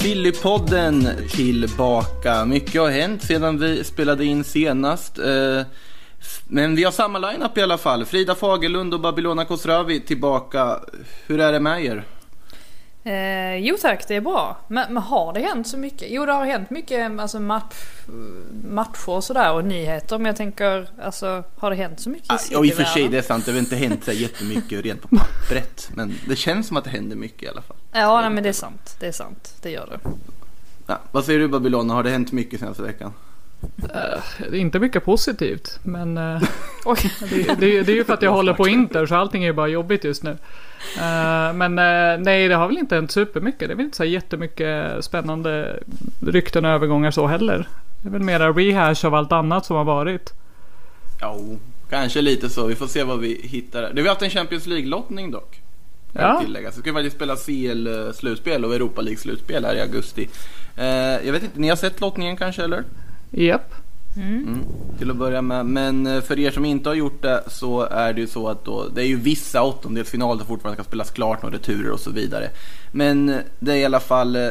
Sillypodden tillbaka. Mycket har hänt sedan vi spelade in senast. Eh, men vi har samma lineup i alla fall. Frida Fagerlund och Babylona Kosravi tillbaka. Hur är det med er? Eh, jo tack, det är bra. Men, men har det hänt så mycket? Jo det har hänt mycket alltså match, matcher och sådär och nyheter. Men jag tänker, alltså har det hänt så mycket i Ah, Ja, i och för sig, det är sant. Det har inte hänt så jättemycket rent på pappret. Men det känns som att det händer mycket i alla fall. Ja, nej, men det är sant. Det är sant. Det gör det. Ja, vad säger du Babylona? Har det hänt mycket senaste veckan? Det är inte mycket positivt, men eh, det, det, det är ju för att jag håller på Inter så allting är ju bara jobbigt just nu. Eh, men eh, nej, det har väl inte hänt supermycket. Det är väl inte så jättemycket spännande rykten och övergångar så heller. Det är väl mera rehash av allt annat som har varit. Ja, kanske lite så. Vi får se vad vi hittar. Det har vi haft en Champions League-lottning dock. Ja. tillägga. Så ska vi faktiskt spela CL-slutspel och Europa League-slutspel här i augusti. Eh, jag vet inte, ni har sett lottningen kanske eller? Japp. Mm, till att börja med. Men eh, för er som inte har gjort det så är det ju så att då, det är ju vissa åttondelsfinaler som fortfarande ska spelas klart och returer och så vidare. Men eh, det är i alla fall eh,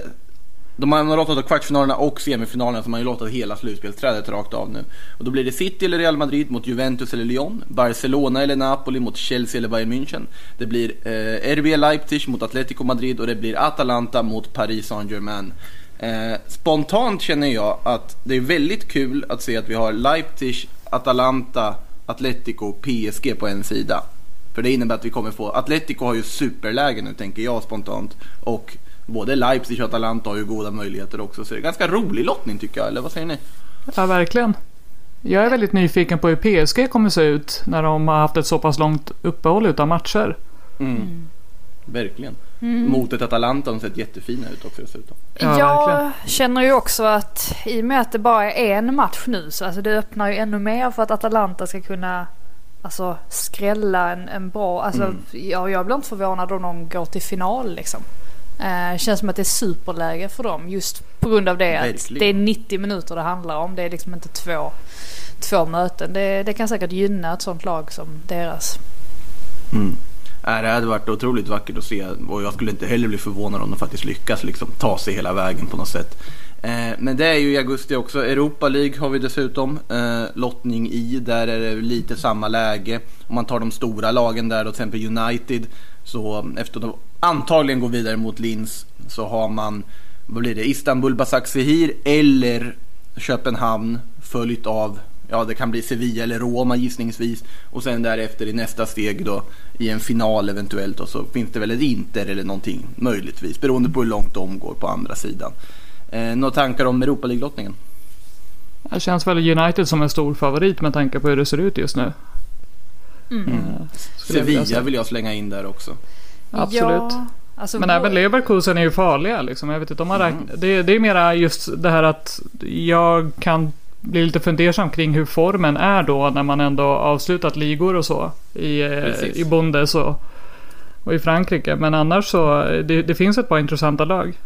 de har lottat av kvartsfinalerna och semifinalerna som har ju lottat hela slutspelsträdet rakt av nu. Och då blir det City eller Real Madrid mot Juventus eller Lyon. Barcelona eller Napoli mot Chelsea eller Bayern München. Det blir eh, RB Leipzig mot Atletico Madrid och det blir Atalanta mot Paris Saint-Germain. Eh, spontant känner jag att det är väldigt kul att se att vi har Leipzig, Atalanta, Atletico, PSG på en sida. För det innebär att vi kommer få, Atletico har ju superläge nu tänker jag spontant. Och både Leipzig och Atalanta har ju goda möjligheter också. Så det är en ganska rolig lottning tycker jag, eller vad säger ni? Ja, verkligen. Jag är väldigt nyfiken på hur PSG kommer se ut när de har haft ett så pass långt uppehåll utan matcher. Mm. Verkligen. Mot ett Atalanta som sett jättefina ut också dessutom. Ja, jag verkligen. känner ju också att i och med att det bara är en match nu så alltså det öppnar ju ännu mer för att Atalanta ska kunna alltså, skrälla en, en bra... Alltså, Mm. ja, jag blir inte förvånad om de går till final liksom. Eh, känns som att det är superläge för dem just på grund av det att Verkligen. det är 90 minuter det handlar om. Det är liksom inte två, två möten. Det, det kan säkert gynna ett sånt lag som deras. Mm. Nej, det hade varit otroligt vackert att se och jag skulle inte heller bli förvånad om de faktiskt lyckas liksom, ta sig hela vägen på något sätt. Eh, men det är ju i augusti också. Europa League har vi dessutom eh, lottning i. Där är det lite samma läge. Om man tar de stora lagen där, då, till exempel United. Så efter att de antagligen går vidare mot Linz så har man, vad blir det, Istanbul Basaksehir eller Köpenhamn följt av Ja, det kan bli Sevilla eller Roma gissningsvis. Och sen därefter i nästa steg då i en final eventuellt och så finns det väl ett Inter eller någonting möjligtvis beroende på hur långt de går på andra sidan. Eh, några tankar om Europa League-lottningen? Det känns väl United som en stor favorit med tanke på hur det ser ut just nu. Mm. Eh, jag vilja Sevilla vill jag slänga in där också. Absolut. Ja, alltså, Men vår- även Leverkusen är ju farliga liksom. Jag vet inte om man Mm. räknar. Det, det är mera just det här att jag kan bli lite fundersam kring hur formen är då när man ändå avslutat ligor och så. I, eh, Precis. i Bundes och, och i Frankrike. Men annars så det, det finns ett par intressanta lag.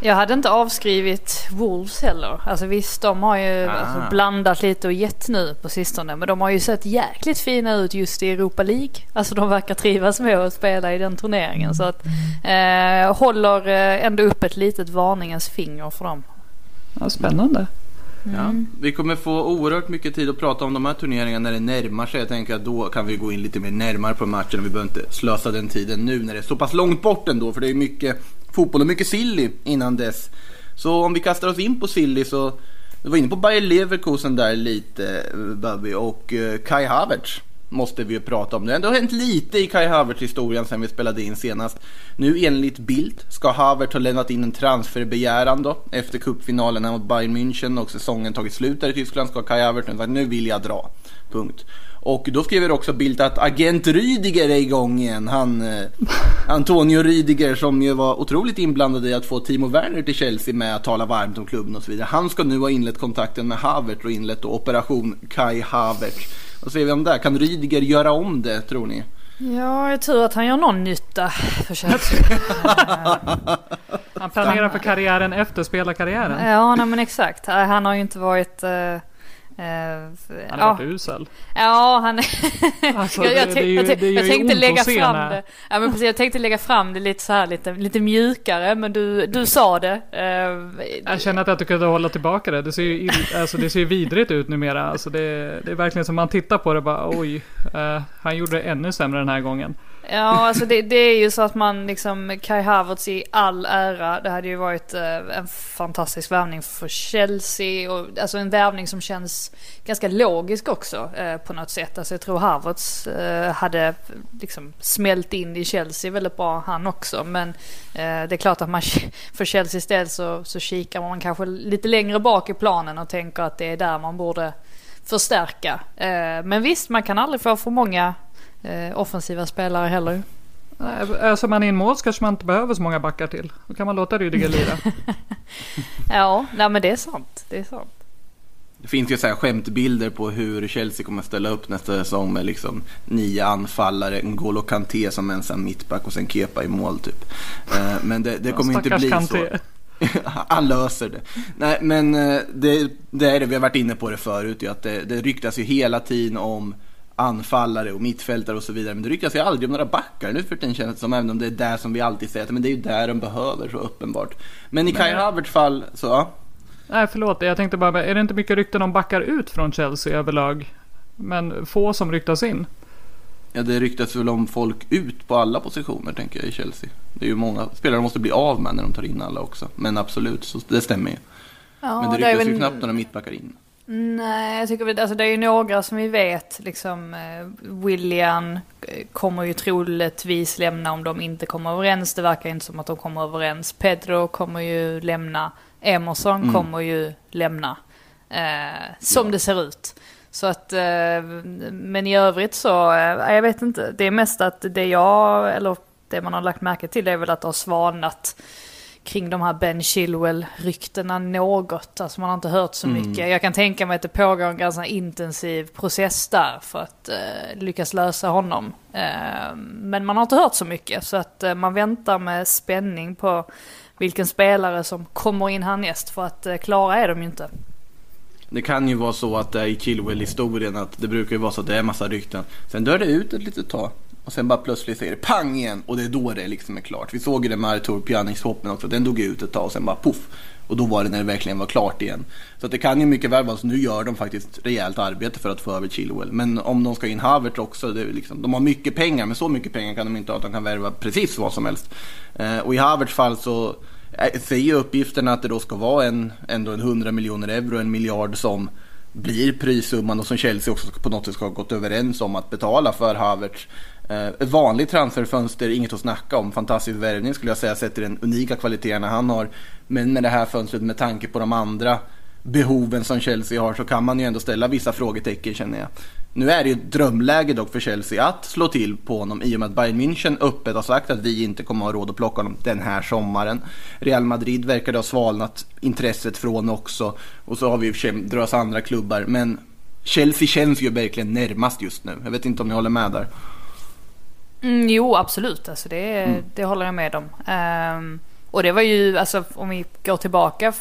Jag hade inte avskrivit Wolves heller. Alltså visst, de har ju Ah. alltså, blandat lite och gett nu på sistone. Men de har ju sett jäkligt fina ut just i Europa League. Alltså de verkar trivas med att spela i den turneringen. Så att eh, håller eh, ändå upp ett litet varningens finger för dem. Ja, spännande. Ja, vi kommer få oerhört mycket tid att prata om de här turneringarna när det närmar sig. Jag tänker att då kan vi gå in lite mer närmare på matchen vi behöver inte slösa den tiden nu när det är så pass långt bort ändå. För det är mycket fotboll och mycket silly innan dess. Så om vi kastar oss in på silly så du var inne på Bayer Leverkusen där lite Babby och eh, Kai Havertz måste vi ju prata om. Det har ändå hänt lite i Kai Havertz historien sen vi spelade in senast. Nu enligt Bild ska Havertz ha lämnat in en transferbegäran då efter cupfinalen mot Bayern München och säsongen tagit slut där i Tyskland ska Kai Havertz nu sagt nu vill jag dra. Punkt. Och då skriver också Bildt att agent Rydiger är igång igen. Han, eh, Antonio Rydiger som ju var otroligt inblandad i att få Timo Werner till Chelsea med att tala varmt om klubben och så vidare. Han ska nu ha inlett kontakten med Havertz och inlett då operation Kai Havertz. Vad säger vi om det? Kan Rydiger göra om det tror ni? Ja, jag tror att han gör någon nytta. Han planerar för karriären efter spelarkarriären. ja, nej, men exakt. Han har ju inte varit... eh, Han har ja. varit usel. Ja, han Alltså, jag, det- det det tänkte lägga fram det. Ja, men precis, jag tänkte lägga fram det lite så här lite, lite mjukare, men du, du sa det. Eh, Jag känner att jag inte kunde hålla tillbaka det. Det ser ju, alltså, det ser ju vidrigt ut numera. Alltså, det, det är verkligen som man tittar på det bara oj. eh, han gjorde det ännu sämre den här gången. Ja, alltså det, det är ju så att man liksom, Kai Havertz i all ära, det hade ju varit eh, en fantastisk värvning för Chelsea och alltså en värvning som känns ganska logisk också eh, på något sätt. Alltså jag tror Havertz eh, hade liksom smält in i Chelsea väldigt bra han också. Men eh, det är klart att man för Chelseas del så, så kikar man kanske lite längre bak i planen och tänker att det är där man borde förstärka. Eh, men visst, man kan aldrig få för många eh, offensiva spelare heller. Nej, Öser man in mål kanske man inte behöver så många backar till. Då kan man låta Rydiger lira. Ja, nej men det är sant. Det är sant. Det finns ju så här skämtbilder på hur Chelsea kommer att ställa upp nästa säsong med liksom nio anfallare, N'Golo Kanté som ensam mittback och sen Kepa i mål typ. Eh, Men det, det kommer inte Stackars bli Kanté. så. Han löser det. Nej men eh, det, det är det, vi har varit inne på det förut ju, att det, det ryktas ju hela tiden om anfallare och mittfältare och så vidare. Men det ryktas ju aldrig om några backar nu för tiden känns det som, även om det är där som vi alltid säger att men det är ju där de behöver så uppenbart. Men i Kai Havertz fall så, ja. Nej förlåt, jag tänkte bara, är det inte mycket rykten om backar ut från Chelsea överlag? Men få som ryktas in. Ja, det ryktas väl om folk ut på alla positioner tänker jag i Chelsea. Det är ju många spelare de måste bli av med när de tar in alla också. Men absolut, så det stämmer ju. Ja, Men det är ryktas ju väl- knappt några mittbackar in. Nej, jag tycker alltså det är ju några som vi vet, liksom eh, William eh, kommer ju troligtvis lämna om de inte kommer överens. Det verkar inte som att de kommer överens. Pedro kommer ju lämna. Emerson Mm. kommer ju lämna. Eh, som Ja. det ser ut. Så att, eh, men i övrigt så, eh, jag vet inte. Det är mest att det jag, eller det man har lagt märke till är väl att det har svalnat kring de här Ben Chilwell-ryktena något. Alltså man har inte hört så Mm. mycket. Jag kan tänka mig att det pågår en ganska intensiv process där för att eh, lyckas lösa honom. Eh, men man har inte hört så mycket så att eh, man väntar med spänning på vilken spelare som kommer in härnäst för att eh, klara är de ju inte. Det kan ju vara så att det är i Chilwell-historien att det brukar ju vara så att det är massa rykten. Sen dör det ut ett litet tag. Och sen bara plötsligt säger det pang igen och det är då det liksom är klart. Vi såg ju det med Artur Pjanic-hoppen också. Den dog ut ett tag och sen bara poff. Och då var det när det verkligen var klart igen. Så att det kan ju mycket väl vara så nu gör de faktiskt rejält arbete för att få över Chilwell. Men om de ska in Havertz också, det är liksom, de har mycket pengar. Men så mycket pengar kan de inte ha att de kan värva precis vad som helst. Eh, och i Havertz fall så eh, säger uppgifterna att det då ska vara en, ändå en 100 miljoner euro, en miljard som blir prissumman och som Chelsea också på något sätt ska ha gått överens om att betala för Havertz. Eh, ett vanligt transferfönster, inget att snacka om. Fantastisk värvning skulle jag säga, sett till den unika kvaliteterna han har. Men med det här fönstret, med tanke på de andra behoven som Chelsea har, så kan man ju ändå ställa vissa frågetecken känner jag. Nu är det ju ett drömläge dock för Chelsea att slå till på honom i och med att Bayern München öppet har sagt att vi inte kommer ha råd att plocka honom den här sommaren. Real Madrid verkar det ha svalnat intresset från också. Och så har vi i och för sig drös andra klubbar. Men Chelsea känns ju verkligen närmast just nu. Jag vet inte om ni håller med där. Mm, jo, absolut. Alltså det, det håller jag med om. Ehm, och det var ju, alltså om vi går tillbaka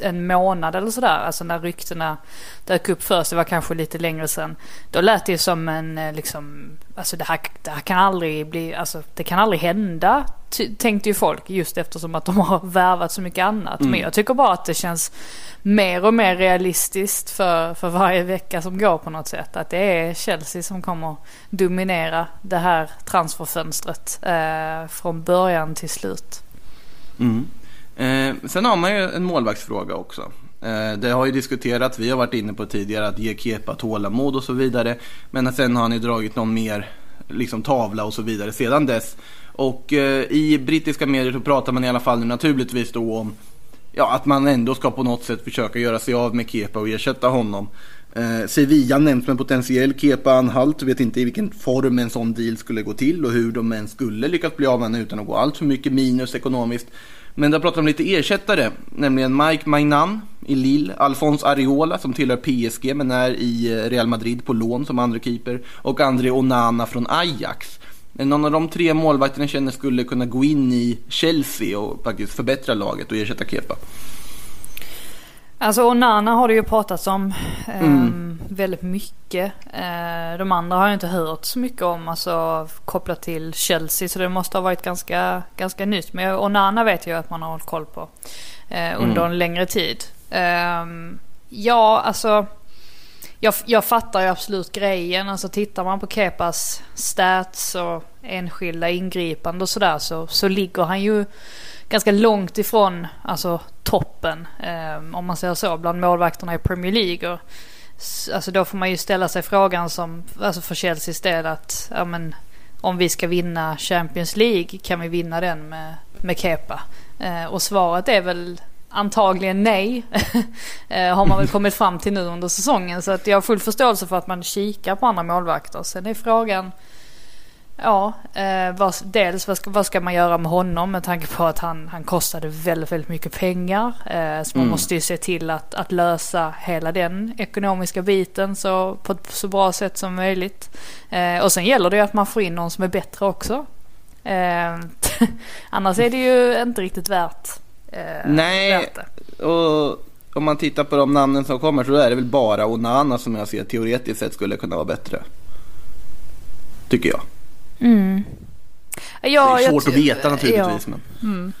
en månad eller sådär, alltså när ryktena dök upp först, det var kanske lite längre sedan. Då lät det ju som en, eh, liksom, alltså det här, det här kan aldrig bli, alltså det kan aldrig hända, tänkte ju folk, just eftersom att de har värvat så mycket annat. Mm. Men jag tycker bara att det känns mer och mer realistiskt för, för varje vecka som går på något sätt. Att det är Chelsea som kommer dominera det här transferfönstret eh, från början till slut. Mm. Eh, sen har man ju en målvaktsfråga också. Eh, det har ju diskuterats, vi har varit inne på tidigare, att ge Kepa tålamod och så vidare. Men sen har han ju dragit någon mer liksom, tavla och så vidare sedan dess. Och eh, i brittiska medier så pratar man i alla fall nu naturligtvis då om ja, att man ändå ska på något sätt försöka göra sig av med Kepa och ersätta honom. Eh, Sevilla nämns som en potentiell Kepa-anhalt. Vet inte i vilken form en sån deal skulle gå till och hur de ens skulle lyckas bli av med utan att gå allt för mycket minus ekonomiskt. Men där pratar de om lite ersättare, nämligen Mike Mainan i Lille, Alphonse Areola som tillhör PSG men är i eh, Real Madrid på lån som andra keeper och André Onana från Ajax. Eh, någon av de tre målvakterna känner skulle kunna gå in i Chelsea och faktiskt förbättra laget och ersätta Kepa? Alltså Onana har det ju pratats om eh, Mm. väldigt mycket. Eh, de andra har jag inte hört så mycket om, alltså kopplat till Chelsea. Så det måste ha varit ganska, ganska nytt. Men Onana vet jag att man har hållit koll på eh, under en längre tid. Ehm, ja, alltså. Jag, jag fattar ju absolut grejen. Alltså tittar man på Kepas stats och enskilda ingripande och sådär så, så ligger han ju ganska långt ifrån alltså, toppen. Eh, om man säger så, bland målvakterna i Premier League. Och, alltså då får man ju ställa sig frågan som, alltså för Chelseas del att ja, men, om vi ska vinna Champions League kan vi vinna den med, med Kepa? Eh, och svaret är väl antagligen nej. eh, har man väl kommit fram till nu under säsongen. Så att jag har full förståelse för att man kikar på andra målvakter. Sen är frågan Ja, eh, vad, dels vad ska, vad ska man göra med honom med tanke på att han, han kostade väldigt, väldigt mycket pengar. Eh, så man Mm. måste ju se till att, att lösa hela den ekonomiska biten så, på ett så bra sätt som möjligt. Eh, och sen gäller det ju att man får in någon som är bättre också. Eh, annars är det ju inte riktigt värt, eh, Nej. värt det. Och om man tittar på de namnen som kommer så är det väl bara Onana som jag ser teoretiskt sett skulle kunna vara bättre. Tycker jag. Mm. Ja, det är jag svårt att veta naturligtvis. ja. Men...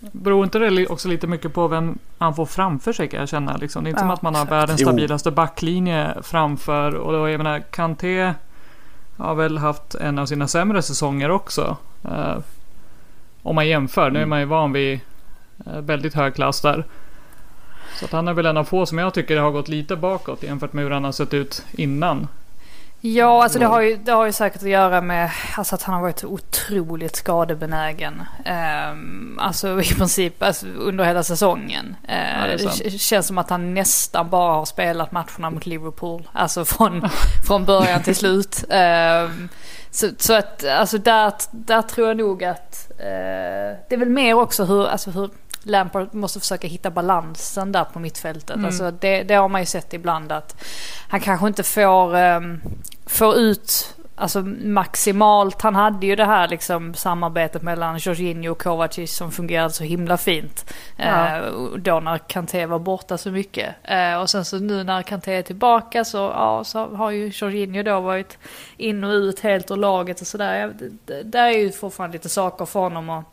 Beror inte det också lite mycket på vem han får framför sig kan jag känna. Liksom. Det är inte som Ja, att man har världens stabilaste backlinje framför. Och då, jag menar, Kanté har väl haft en av sina sämre säsonger också. Eh, om man jämför. Nu är man ju van vid eh, väldigt hög klass där. Så att han är väl en av få som jag tycker har gått lite bakåt jämfört med hur han har sett ut innan. Ja, alltså det har, ju, det har ju säkert att göra med alltså att han har varit otroligt skadebenägen. Um, alltså i princip alltså, under hela säsongen. Uh, det är det k- känns som att han nästan bara har spelat matcherna mot Liverpool. Alltså från, från början till slut. Um, så, så att alltså där, där tror jag nog att eh, det är väl mer också hur, alltså hur Lampard måste försöka hitta balansen där på mittfältet. Mm. Alltså det, det har man ju sett ibland att han kanske inte får, um, får ut alltså, maximalt. Han hade ju det här liksom, samarbetet mellan Jorginho och Kovacic som fungerade så himla fint. Ja. Eh, då när Kanté var borta så mycket. Eh, och sen så nu när Kanté är tillbaka så, ja, så har ju Jorginho då varit in och ut helt ur laget och sådär. Det- det- Där är ju fortfarande lite saker för honom att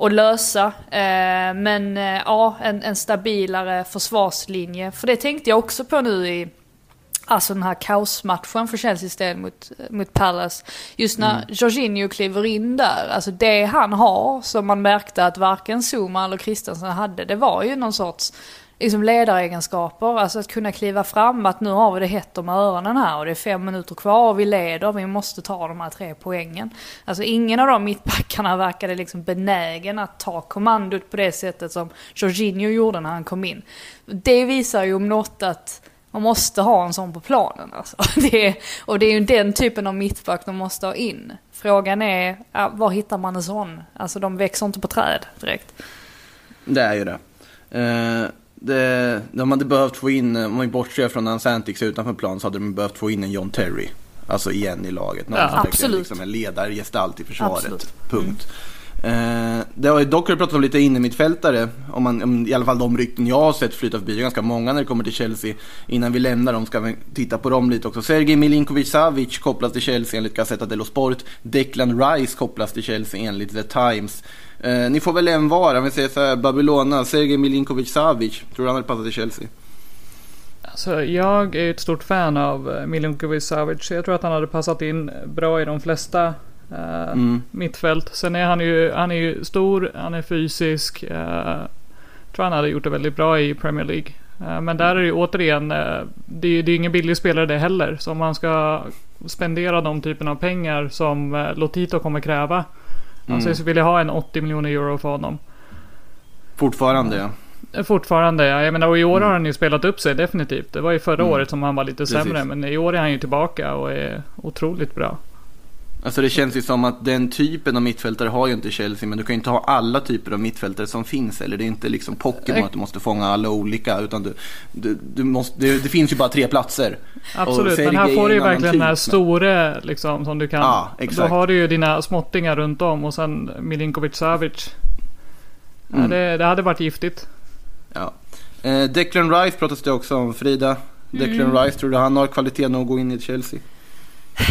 att lösa. Eh, men eh, ja, en, en stabilare försvarslinje. För det tänkte jag också på nu i Alltså den här kaosmatchen för Chelseas del mot, mot Palace. Just när Jorginho kliver in där, alltså det han har som man märkte att varken Zuma eller Christensen hade, det var ju någon sorts liksom ledaregenskaper. Alltså att kunna kliva fram, att nu har vi det hett om öronen här och det är fem minuter kvar och vi leder, vi måste ta de här tre poängen. Alltså ingen av de mittbackarna verkade liksom benägen att ta kommandot på det sättet som Jorginho gjorde när han kom in. Det visar ju om något att man måste ha en sån på planen alltså. Det är, och det är ju den typen av mittback de måste ha in. Frågan är, var hittar man en sån? Alltså de växer inte på träd direkt. Det är ju det. Uh det de hade behövt få in, om man bortser från Santix är utanför plan så hade de behövt få in en John Terry. Alltså igen i laget. Någon Ja, som absolut. Liksom en ledargestalt i försvaret. Absolut. Punkt. Eh, det har ju dock pratat om lite innermittfältare. Om man, om, I alla fall de rykten jag har sett flyta förbi. Det är ganska många när det kommer till Chelsea. Innan vi lämnar dem ska vi titta på dem lite också. Sergej Milinkovic Savic kopplas till Chelsea enligt Gazzetta dello Sport. Declan Rice kopplas till Chelsea enligt The Times. Eh, ni får väl en var. Om vi säger så här, Babylona, Sergej Milinkovic Savic. Tror du han hade passat till Chelsea? Alltså, jag är ju ett stort fan av eh, Milinkovic Savic. Jag tror att han hade passat in bra i de flesta eh, Mm. mittfält. Sen är han ju, han är ju stor, han är fysisk. Eh, tror han hade gjort det väldigt bra i Premier League. Eh, men där är det ju återigen, det är ju ingen billig spelare det heller. Så om man ska spendera de typen av pengar som Lotito kommer kräva. Mm. Alltså så vill jag ha en 80 miljoner euro för honom. Fortfarande ja. Fortfarande, ja. Jag menar, och i år har han ju spelat upp sig definitivt. Det var ju förra Mm. året som han var lite Precis. sämre. Men i år är han ju tillbaka och är otroligt bra. Alltså det känns ju som att den typen av mittfältare har ju inte Chelsea, men du kan ju inte ha alla typer av mittfältare som finns. Eller det är inte liksom Pokémon att du måste fånga alla olika, utan du, du, du måste, det, det finns ju bara tre platser. Absolut, men här är får du ju verkligen den här typ, store liksom som du kan. Ja, Då exakt. har du ju dina småttingar runt om och sen Milinkovic Savic. Ja, Mm. det, det hade varit giftigt. Ja. Eh, Declan Rice pratas det också om. Frida, Declan Rice, tror du han har kvalitet nog att gå in i Chelsea?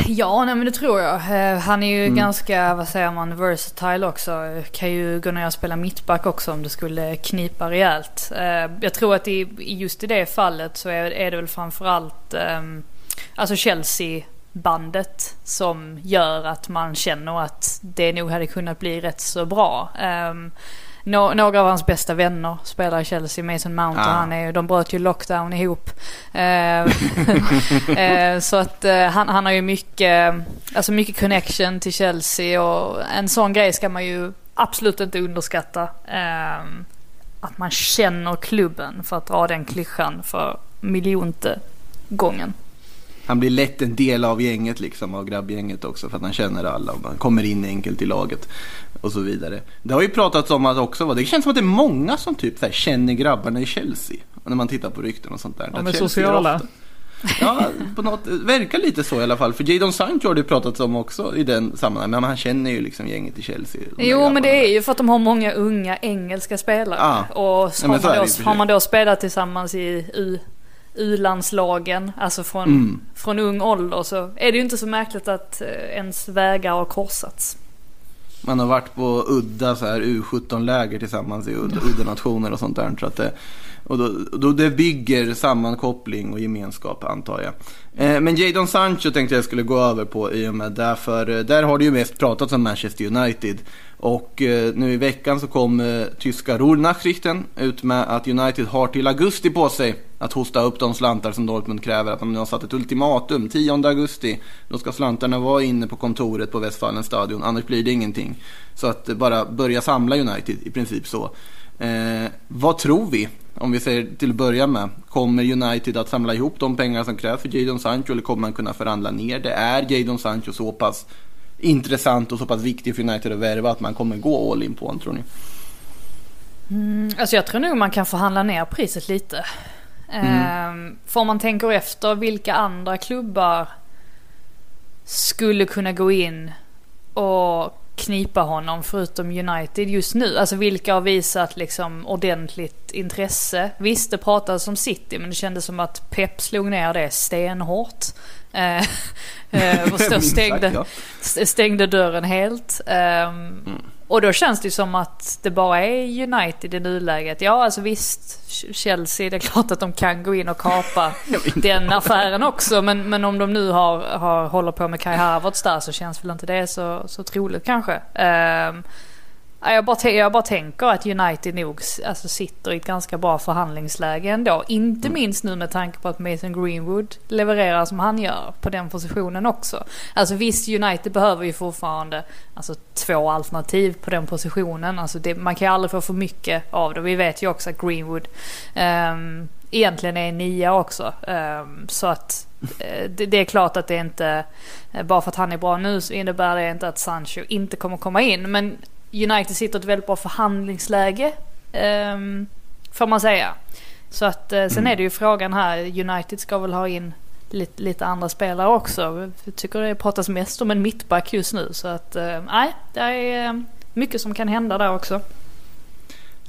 Ja, nej men det tror jag. Eh, Han är ju Mm. ganska, vad säger man, versatile också. Kan ju gå ner och spela mittback också om det skulle knipa rejält. Eh, Jag tror att i, just i det fallet så är, det väl framförallt ehm, alltså Chelsea-bandet som gör att man känner att det nog hade kunnat bli rätt så bra. Ehm, nå- några av hans bästa vänner spelar i Chelsea, Mason Mount och Ah. han är ju, de bröt ju lockdown ihop. Eh, eh, så att eh, han, han har ju mycket, alltså mycket connection till Chelsea och en sån grej ska man ju absolut inte underskatta. Eh, att man känner klubben för att dra den klyschan för miljonte gången. Han blir lätt en del av gänget liksom, av grabbgänget också för att han känner alla och man kommer in enkelt i laget och så vidare. Det har ju pratats om att också, det känns som att det är många som typ så här, känner grabbarna i Chelsea. När man tittar på rykten och sånt där. Ja, Att men Chelsea är sociala. Ja, på något, verkar lite så i alla fall. För Jadon Sancho har det pratats om också i den sammanhanget. Men han känner ju liksom gänget i Chelsea. de Jo men det är ju för att de har många unga engelska spelare. Ja. Och så Ja, har, så man då, har man då spelat tillsammans i U, U-landslagen, alltså från, Mm. från ung ålder så är det ju inte så märkligt att eh, ens vägar har korsats. Man har varit på udda så här U17-läger tillsammans i udda, udda nationer och sånt där. Så att det, och då, då det bygger sammankoppling och gemenskap antar jag. Eh, men Jadon Sancho tänkte jag skulle gå över på i och med därför för eh, där har det ju mest pratats om Manchester United. Och eh, nu i veckan så kom tyska Ruhrnachrichten ut med att United har till augusti på sig att hosta upp de slantar som Dortmund kräver. Att de nu har satt ett ultimatum. 10 augusti. Då ska slantarna vara inne på kontoret på Westfalen stadion. Annars blir det ingenting. Så att bara börja samla United i princip så. Eh, vad tror vi? Om vi säger till att börja med. Kommer United att samla ihop de pengar som krävs för Jadon Sancho eller kommer man kunna förhandla ner det? Är Jadon Sancho så pass intressant och så pass viktig för United att värva att man kommer gå all in på honom tror ni? Mm, alltså jag tror nog man kan förhandla ner priset lite. Mm. För om man tänker efter vilka andra klubbar skulle kunna gå in och knipa honom förutom United just nu. Alltså vilka har visat liksom ordentligt intresse. Visst det pratades om City men det kändes som att Pep slog ner det stenhårt. Eh, eh, och stängde, stängde dörren helt. Ehm, Och då känns det ju som att det bara är United i nuläget. Ja, alltså visst, Chelsea, det är klart att de kan gå in och kapa den affären också. Men, men om de nu har, har, håller på med Kai Havertz där så känns väl inte det så, så troligt kanske. Ja, jag, bara, jag bara tänker att United nog alltså, sitter i ett ganska bra förhandlingsläge ändå. Inte minst nu med tanke på att Mason Greenwood levererar som han gör på den positionen också. Alltså visst, United behöver ju fortfarande alltså, två alternativ på den positionen. Alltså, det, man kan ju aldrig få för mycket av det. Vi vet ju också att Greenwood ehm, egentligen är en nia också. Ehm, så att eh, det, det är klart att det inte, eh, bara för att han är bra nu så innebär det inte att Sancho inte kommer komma in. Men United sitter i ett väldigt bra förhandlingsläge. Um, får man säga. Så att eh, sen är det ju frågan här. United ska väl ha in lite, lite andra spelare också. Jag tycker det pratas mest om en mittback just nu. Så att eh, nej, det är eh, mycket som kan hända där också.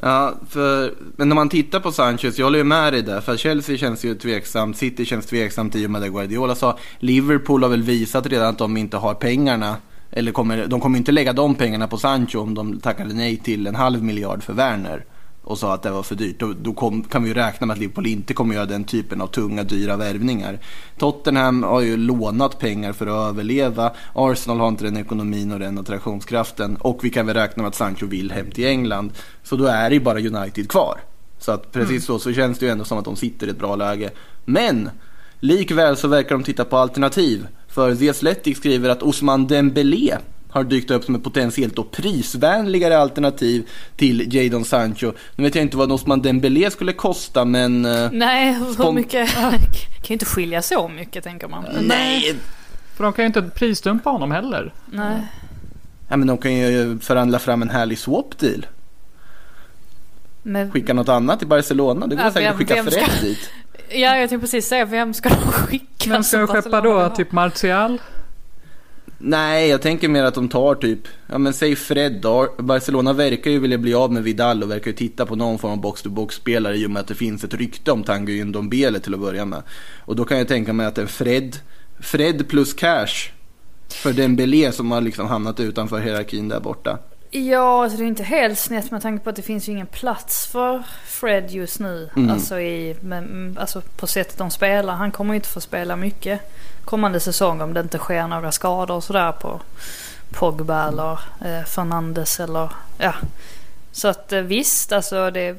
Ja, för, men när man tittar på Sanchez, jag håller ju med dig där. För Chelsea känns ju tveksamt, City känns tveksamt i och med det Guardiola sa. Liverpool har väl visat redan att de inte har pengarna. Eller kommer, de kommer inte lägga de pengarna på Sancho om de tackade nej till en halv miljard för Werner. Och sa att det var för dyrt. Då, då kom, kan vi ju räkna med att Liverpool inte kommer göra den typen av tunga, dyra värvningar. Tottenham har ju lånat pengar för att överleva. Arsenal har inte den ekonomin och den attraktionskraften. Och vi kan väl räkna med att Sancho vill hem till England. Så då är det ju bara United kvar. Så att precis så, så känns det ju ändå som att de sitter i ett bra läge. Men likväl så verkar de titta på alternativ. För The Athletic skriver att Osman Dembélé har dykt upp som ett potentiellt då prisvänligare alternativ till Jadon Sancho. Nu vet jag inte vad Osman Dembélé skulle kosta men... eh, Nej, hur mycket? kan ju inte skilja så mycket tänker man. Nej! För de kan ju inte prisdumpa honom heller. Nej. Ja, men de kan ju förhandla fram en härlig swap deal. Men, Skicka något annat till Barcelona. Det går Ja, säkert att vem- skicka vem ska- Fred dit. ja, jag tänkte precis säga, vem ska de skicka? Men ska de skeppa då typ Martial? Nej, jag tänker mer att de tar typ, ja men säg Fred då. Barcelona verkar ju vilja bli av med Vidal och verkar ju titta på någon form av box-to-box-spelare i och med att det finns ett rykte om Tanguy Ndombele till att börja med. Och då kan jag tänka mig att en Fred, Fred plus cash för Dembélé som har liksom hamnat utanför hierarkin där borta. Ja, alltså det är inte helt snett med tanke på att det finns ju ingen plats för Fred just nu. Mm. Alltså, i, men, mm, alltså på sättet de spelar. Han kommer ju inte få spela mycket kommande säsong om det inte sker några skador och sådär på Pogba eller eh, Fernandes eller ja. Så att eh, visst, alltså det...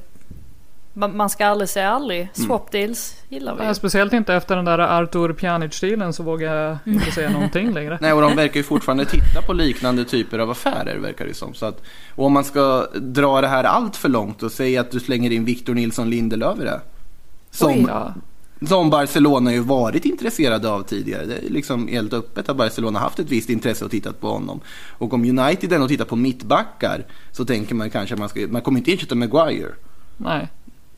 Man, ska aldrig säga aldrig. Swap deals gillar vi. Ja, speciellt inte efter den där Artur Pjanic-stilen så vågar jag inte säga någonting längre. Nej, och de verkar ju fortfarande titta på liknande typer av affärer verkar det som. Så att, och om man ska dra det här allt för långt och säga att du slänger in Victor Nilsson Lindelöf i det. Som, Ja. Som Barcelona ju varit intresserade av tidigare. Det är liksom helt öppet att Barcelona haft ett visst intresse och tittat på honom. Och om United ändå tittar på mittbackar så tänker man kanske att man, ska, man kommer inte ersätta Maguire. Nej.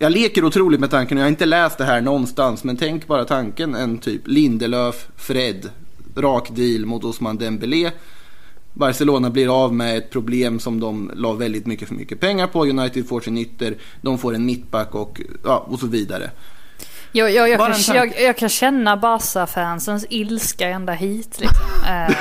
Jag leker otroligt med tanken, jag har inte läst det här någonstans, men tänk bara tanken en typ Lindelöf, Fred, rak deal mot Osman Dembélé. Barcelona blir av med ett problem som de la väldigt mycket för mycket pengar på. United får sin ytter, de får en mittback och, ja, och så vidare. Jag, jag, jag, kan, jag, jag kan känna Barca-fansens ilska ända hit. Liksom.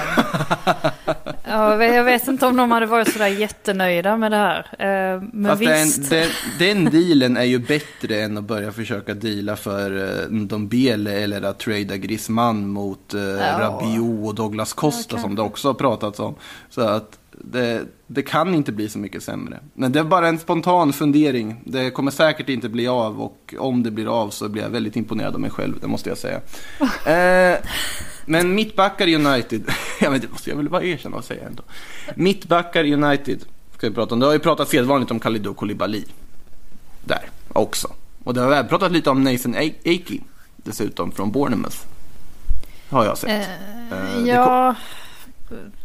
Ja, jag vet- jag vet inte om de hade varit sådär jättenöjda med det här. Ehm, men Fast visst. den, den, den dealen är ju bättre än att börja försöka deala för uh, Ndombele eller att trada Griezmann mot uh, Ja. Rabiot och Douglas Costa Ja, som det också har pratats om. Så att det, det kan inte bli så mycket sämre. Men det är bara en spontan fundering. Det kommer säkert inte bli av och om det blir av så blir jag väldigt imponerad av mig själv, det måste jag säga. Eh, men mittbackar United, ja, men det måste jag väl bara erkänna och säga ändå. Mittbackar United ska vi prata om. Det har ju pratat sedvanligt om Kalidou Koulibaly. Där också. Och det har även pratat lite om Nathan A- Akey dessutom från Bournemouth. Har jag sett. Eh, det ja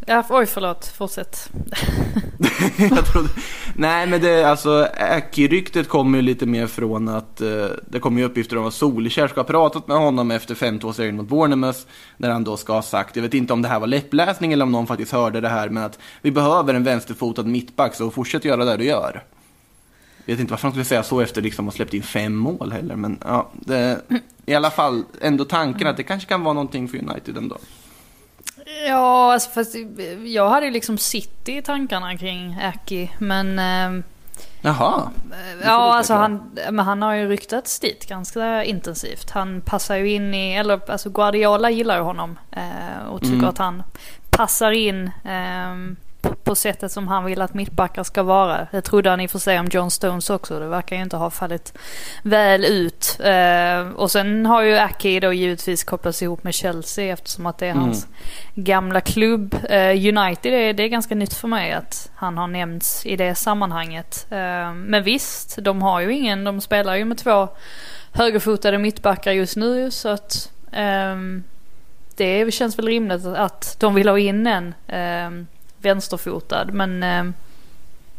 ja... Oj, förlåt. Fortsätt. jag trodde... Nej men det, alltså Aki-ryktet kommer ju lite mer från att eh, det kommer ju uppgifter om att Solskjaer ska ha pratat med honom efter 5-2-serien mot Bournemouth. Där han då ska ha sagt, jag vet inte om det här var läppläsning eller om någon faktiskt hörde det här, men att vi behöver en vänsterfotad mittback så fortsätt göra det du gör. Jag vet inte varför han skulle säga så efter liksom att ha släppt in fem mål heller, men ja, det, i alla fall ändå tanken att det kanske kan vara någonting för United ändå. Ja, alltså fast jag hade ju liksom City i tankarna kring Aki. Men... ehm, Jaha. Ja, alltså han, men han har ju ryktats dit ganska intensivt. Han passar ju in i, eller alltså Guardiola gillar ju honom eh, och tycker Mm. att han passar in ehm, på, på sättet som han vill att mittbackar ska vara. Det trodde han i och för sig om John Stones också. Det verkar ju inte ha fallit väl ut. Eh, och sen har ju Aki då givetvis kopplats ihop med Chelsea eftersom att det är Mm. hans gamla klubb. Eh, United är, det är ganska nytt för mig att han har nämnts i det sammanhanget. Eh, men visst, de har ju ingen, de spelar ju med två högerfotade mittbackar just nu så att ehm, det känns väl rimligt att de vill ha in en ehm, vänsterfotad. Men ehm,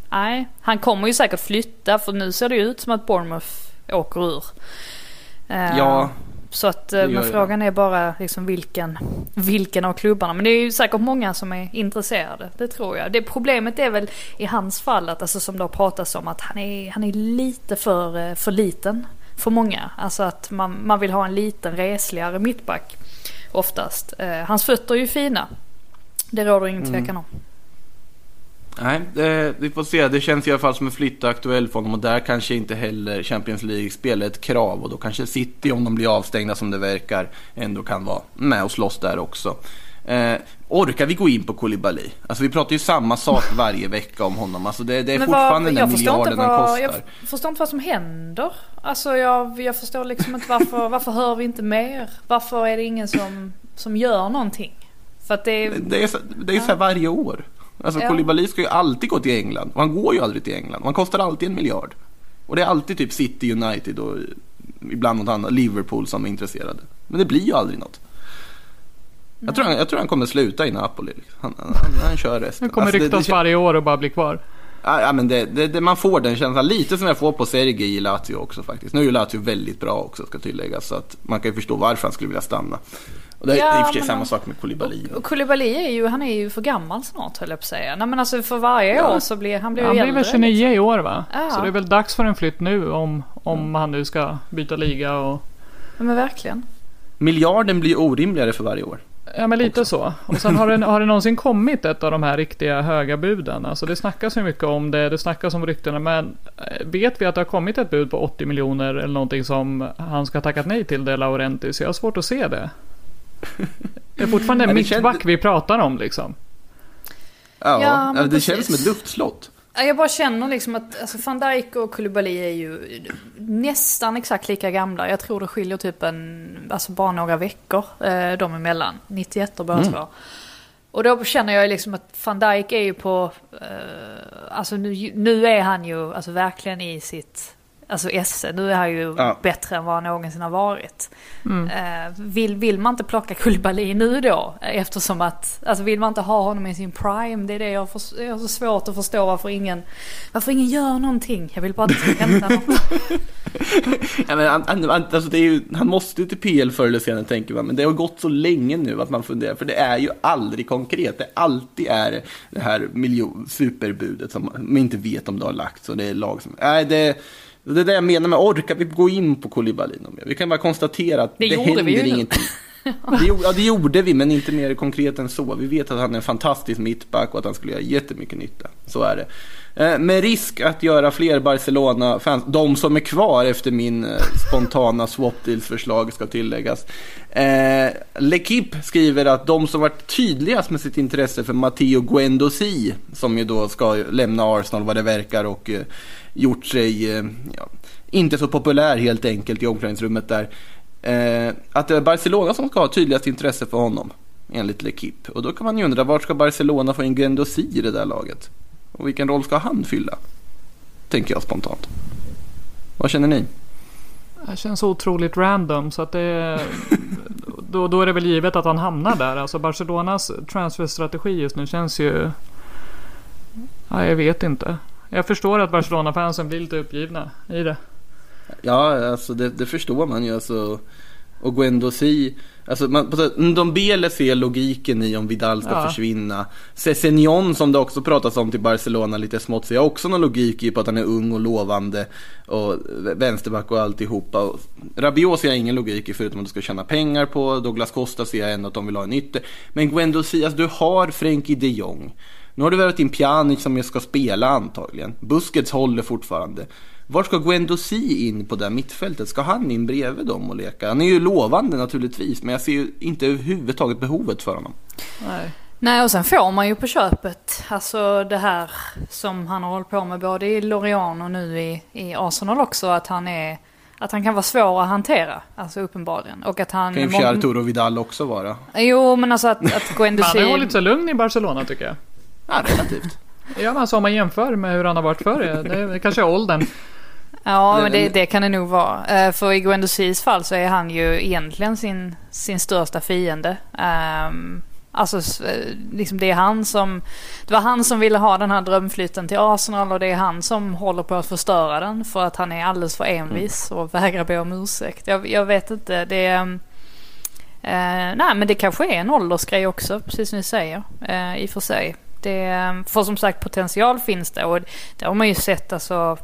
nej, han kommer ju säkert flytta för nu ser det ju ut som att Bournemouth åker ur. Eh, Ja, så att, eh, men frågan är bara liksom vilken, vilken av klubbarna. Men det är ju säkert många som är intresserade. Det tror jag. Det problemet är väl i hans fall att, alltså som det har pratats om, att han är, han är lite för, eh, för liten för många. Alltså att man, man vill ha en liten resligare mittback oftast. Eh, hans fötter är ju fina. Det råder ingen Mm. tvekan om. Nej, vi får se. Det känns i alla fall som en flytt aktuell för honom och där kanske inte heller Champions League-spel är ett krav och då kanske City, om de blir avstängda som det verkar, ändå kan vara med och slåss där också. Eh, orkar vi gå in på Koulibaly? Alltså vi pratar ju samma sak varje vecka om honom. Alltså det, det är Men fortfarande den miljarden han vad, kostar. Jag förstår inte vad som händer. Alltså jag, jag förstår liksom inte varför, varför hör vi inte mer? Varför är det ingen som, som gör någonting? För att det är... Det är, det är så här varje år. Alltså Ja. Koulibaly ska ju alltid gå till England och han går ju aldrig till England. Han kostar alltid en miljard. Och det är alltid typ City, United och ibland något annat, Liverpool som är intresserade. Men det blir ju aldrig något. Jag tror, han, jag tror han kommer sluta i Napoli. Han, han, han, han kör resten. Nu kommer Alltså, det- ryktas det, varje år och bara bli kvar. Ja, men det, det, det, man får den känslan. Lite som jag får på Sergej i Lazio också faktiskt. Nu är ju Lazio väldigt bra också ska tilläggas. Så att man kan ju förstå varför han skulle vilja stanna. Och det är Ja, i och för sig men samma sak med Koulibaly. Och Koulibaly är ju, han är ju för gammal snart höll jag på att säga. Nej men alltså för varje Ja. år så blir han blir Han ju blir väl äldre. 29 liksom. i år va? Ja. Så det är väl dags för en flytt nu om, om han nu ska byta liga och... Ja, men verkligen. Miljarden blir orimligare för varje år. Ja men lite så. Och sen har det, har det någonsin kommit ett av de här riktiga höga buden? Alltså det snackas ju mycket om det, det snackas om ryktena men eh, vet vi att det har kommit ett bud på 80 miljoner eller någonting som han ska ha tackat nej till det Laurentis? Jag har svårt att se det. Det är fortfarande det mittback känns- vi pratar om liksom. Ja, Ja, men det precis. känns som ett luftslott. Ja, Jag bara känner liksom att alltså van Dijk och Koulibaly är ju nästan exakt lika gamla. Jag tror det skiljer typ en, alltså bara några veckor eh, dem emellan. 91 och båda Mm. två. Och då känner jag liksom att van Dijk är ju på, eh, alltså nu, nu är han ju alltså verkligen i sitt, alltså esse. Nu är ju Ja. bättre än vad han någonsin har varit. Mm. Eh, vill, vill man inte plocka Koulibaly nu då? Eftersom att, alltså vill man inte ha honom i sin prime? Det är det jag, för, jag har så svårt att förstå varför ingen, varför ingen gör någonting. Jag vill bara att det ska hända något. Ja, men han, han, han- alltså det är ju, han måste ju till PL förr eller senare tänker man. Men det har gått så länge nu att man funderar. För det är ju aldrig konkret. Det alltid är det här miljon, superbudet som man inte vet om det har lagts. Och det är lag som... Nej, det, det är det jag menar med orkar vi gå in på Koulibaly mer? Vi kan bara konstatera att Det det, händer vi ju ingenting. Det gjorde, ja, det gjorde vi, men inte mer konkret än så. Vi vet att han är en fantastisk mittback och att han skulle göra jättemycket nytta. Så är det. Eh, med risk att göra fler Barcelona-fans, de som är kvar efter min eh, spontana swap deals-förslag ska tilläggas. Eh, L'Equipe skriver att de som varit tydligast med sitt intresse för Matteo Guendouzi, som ju då ska lämna Arsenal vad det verkar och eh, gjort sig eh, ja, inte så populär helt enkelt i omklädningsrummet där. Eh, att det är Barcelona som ska ha tydligast intresse för honom, enligt L'Equipe. Och då kan man ju undra, vart ska Barcelona få in Guendouzi i det där laget? Och vilken roll ska han fylla? Tänker jag spontant. Vad känner ni? Det känns otroligt random så att det... Då, då är det väl givet att han hamnar där. Alltså Barcelonas transferstrategi just nu känns ju... Ja, jag vet inte. Jag förstår att Barcelona-fansen blir lite uppgivna i det. Ja, alltså det, det förstår man ju. Alltså, och Guendouzi, alltså man, de Bele ser logiken i om Vidal ska Ja. försvinna. Sessignon som det också pratas om till Barcelona lite smått ser jag också någon logik i på att han är ung och lovande och vänsterback och alltihopa. Och Rabiot ser jag ingen logik i förutom att du ska tjäna pengar på. Douglas Costa ser jag ändå att de vill ha en ytter. Men Guendouzi, alltså du har Frenkie de Jong. Nu har du värvat in Pjanic som ju ska spela antagligen. Busquets håller fortfarande. Var ska Guendouzi in på det här mittfältet? Ska han in bredvid dem och leka? Han är ju lovande naturligtvis, men jag ser ju inte överhuvudtaget behovet för honom. Nej. Nej och sen får man ju på köpet, alltså det här som han har hållit på med både i Lorient och nu i, i Arsenal också, att han är att han kan vara svår att hantera, alltså uppenbarligen. Och att han... Kan ju Arturo Vidal också vara. Jo men alltså att, att Men han Guendouzi... har hållit sig lugn i Barcelona tycker jag. Ja, relativt. Ja, men alltså om man jämför med hur han har varit förr. Det, det kanske är åldern. Ja, men det, Men- det kan det nog vara. Eh, För i Guendousis fall så är han ju egentligen sin, sin största fiende. Ehm, Alltså eh, liksom det är han som, det var han som ville ha den här drömflytten till Arsenal och det är han som håller på att förstöra den för att han är alldeles för envis och vägrar be om ursäkt. Jag, jag vet inte, det är... Eh, nej men det kanske är en åldersgrej också, precis som ni säger. Eh, I och för sig. Det, för som sagt potential finns det och det har man ju sett alltså.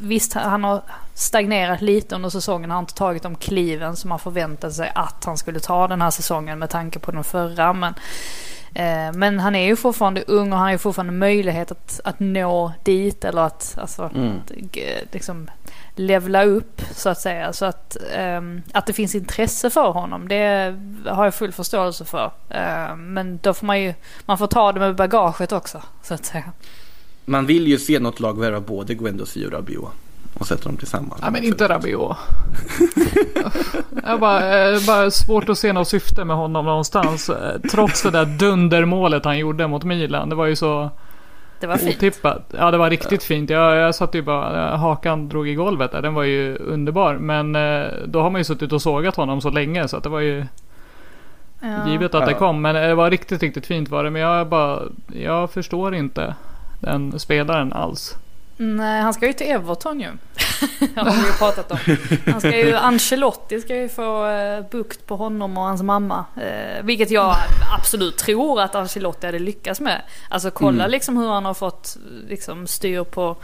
Visst han har stagnerat lite under säsongen. Han har inte tagit de kliven som man förväntade sig att han skulle ta den här säsongen med tanke på den förra. Men, eh, men han är ju fortfarande ung och han har ju fortfarande möjlighet att, att nå dit eller att alltså, Mm. g- liksom levla upp så att säga. Så att, ehm, att det finns intresse för honom det har jag full förståelse för. Ehm, men då får man ju, man får ta det med bagaget också så att säga. Man vill ju se något lag värva både Guendouzi och Rabiot. och sätter dem tillsammans. Nej men inte Rabiot. jag bara, eh, bara svårt att se något syfte med honom någonstans. Eh, Trots det där dundermålet han gjorde mot Milan. Det var ju så Det var fint. otippat. Ja det var riktigt fint. Jag, jag satt ju bara, hakan drog i golvet där. Den var ju underbar. Men eh, då har man ju suttit och sågat honom så länge så att det var ju Ja. givet att det Ja. kom. Men det var riktigt, riktigt fint var det. Men jag bara, jag förstår inte den spelaren alls. Nej, han ska ju till Everton ju. Har vi ju pratat om. Han ska ju, Ancelotti ska ju få eh, bukt på honom och hans mamma. Eh, vilket jag absolut tror att Ancelotti hade lyckats med. Alltså kolla Mm. liksom hur han har fått liksom, styr på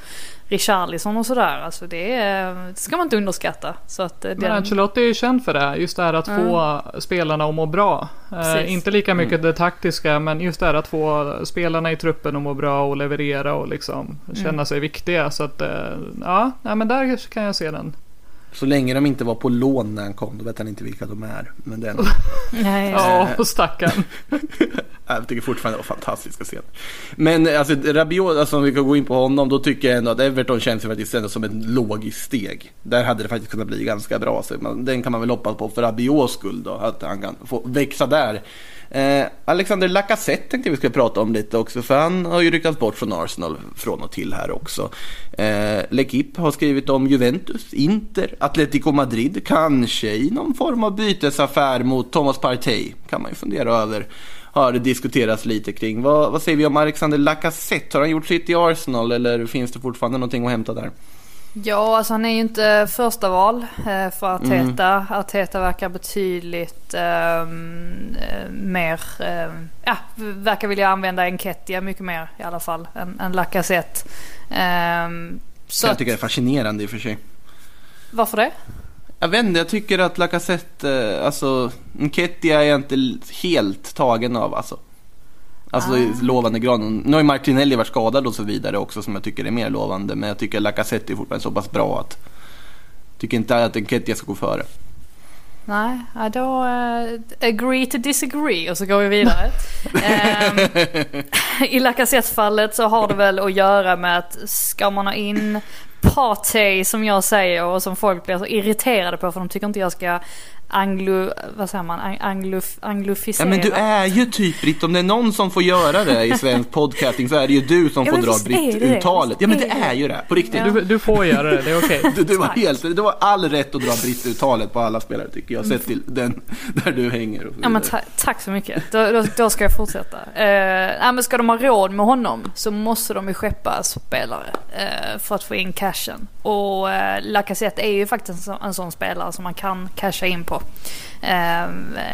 Richarlison och sådär. Alltså det, är, det ska man inte underskatta. Så att, eh, Men den, Ancelotti är ju känd för det. Just det här att Mm. få spelarna att må bra. Eh, Precis. inte lika mycket Mm. det taktiska men just det här att få spelarna i truppen att må bra och leverera och liksom känna Mm. sig viktiga. Så att eh, ja, men där kan jag se den. Så länge de inte var på lån när han kom, då vet han inte vilka de är. Men den, nej, Ja, och stackarn. jag tycker fortfarande det var fantastiska scener. Men alltså Rabiot, alltså, om vi kan gå in på honom, då tycker jag ändå att Everton känns faktiskt ändå som ett logiskt steg. Där hade det faktiskt kunnat bli ganska bra. Så man, den kan man väl hoppas på för Rabiots skull då, att han kan få växa där. Eh, Alexander Lacazette tänkte jag vi skulle prata om lite också, för han har ju ryktats bort från Arsenal från och till här också. Eh, L'Equipe har skrivit om Juventus, Inter, Atletico Madrid, kanske i någon form av bytesaffär mot Thomas Partey. Kan man ju fundera över. Har det diskuterats lite kring. Vad, vad säger vi om Alexander Lacazette? Har han gjort sitt i Arsenal eller finns det fortfarande någonting att hämta där? Ja, alltså han är ju inte första val eh, för Arteta. Mm. Arteta verkar betydligt ehm, eh, mer, ehm, ja, verkar vilja använda Enketia mycket mer i alla fall än, än Lacazette. Ehm, så jag tycker det är fascinerande i och för sig. varför det? Jag vet inte, jag tycker att Lacazette, eh, alltså Nketiah är jag inte helt tagen av alltså. Alltså i lovande grad. Nu har ju Martinelli varit skadad och så vidare också som jag tycker är mer lovande. Men jag tycker Lacazette är fortfarande så pass bra att tycker inte att Nketiah ska gå före. Nej, då eh, agree to disagree och så går vi vidare. Ehm, I Lacazette-fallet så har det väl att göra med att ska man ha in Partey som jag säger och som folk blir så irriterade på för de tycker inte jag ska anglo, vad säger man, Ang- anglo, Ja men du är ju typ Britt, om det är någon som får göra det i svensk podcasting så är det ju du som Ja, får dra. Britt-uttalet. Ja men det är ju det, på riktigt. Ja. Du, du får göra det, det är okej. Du, du, var Tack. helt, du har all rätt att dra Britt-uttalet på alla spelare tycker jag. Sett till den där du hänger och så Ja men ta- tack så mycket. Då, då, då ska jag fortsätta. Eh, nej, men ska de ha råd med honom så måste de ju skeppa spelare eh, för att få in cashen. Och eh, Lacazette är ju faktiskt en, så, en sån spelare som man kan casha in på. Eh,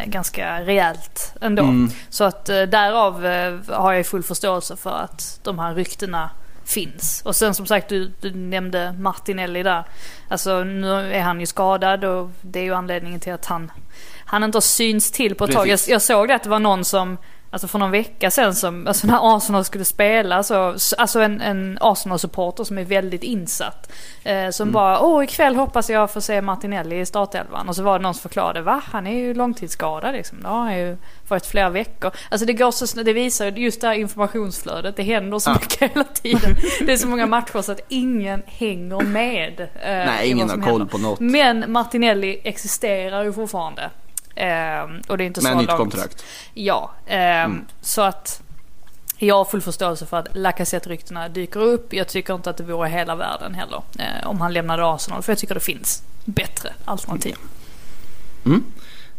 ganska rejält ändå. Mm. Så att eh, därav eh, har jag full förståelse för att de här ryktena finns. Och sen som sagt du, du nämnde Martinelli där. Alltså nu är han ju skadad och det är ju anledningen till att han, han inte har syns till på ett tag. Jag, Precis. jag såg det att det var någon som Alltså för någon vecka sedan som, alltså när Arsenal skulle spela så, alltså en, en Arsenal-supporter som är väldigt insatt. Eh, som bara, åh ikväll hoppas jag få se Martinelli i startelvan. Och så var det någon som förklarade, va? Han är ju långtidsskadad liksom. Det har han ju varit flera veckor. Alltså det går så det visar ju just det här informationsflödet. Det händer så Ja. mycket hela tiden. Det är så många matcher så att ingen hänger med. eh, Nej, ingen har koll händer. på något. Men Martinelli existerar ju fortfarande. Ehm, och det är inte Med så nytt långt. kontrakt. Ja, ehm, så att jag har full förståelse för att Lacazette-ryktena dyker upp. Jag tycker inte att det vore hela världen heller eh, om han lämnade Arsenal. För jag tycker det finns bättre alternativ. Mm.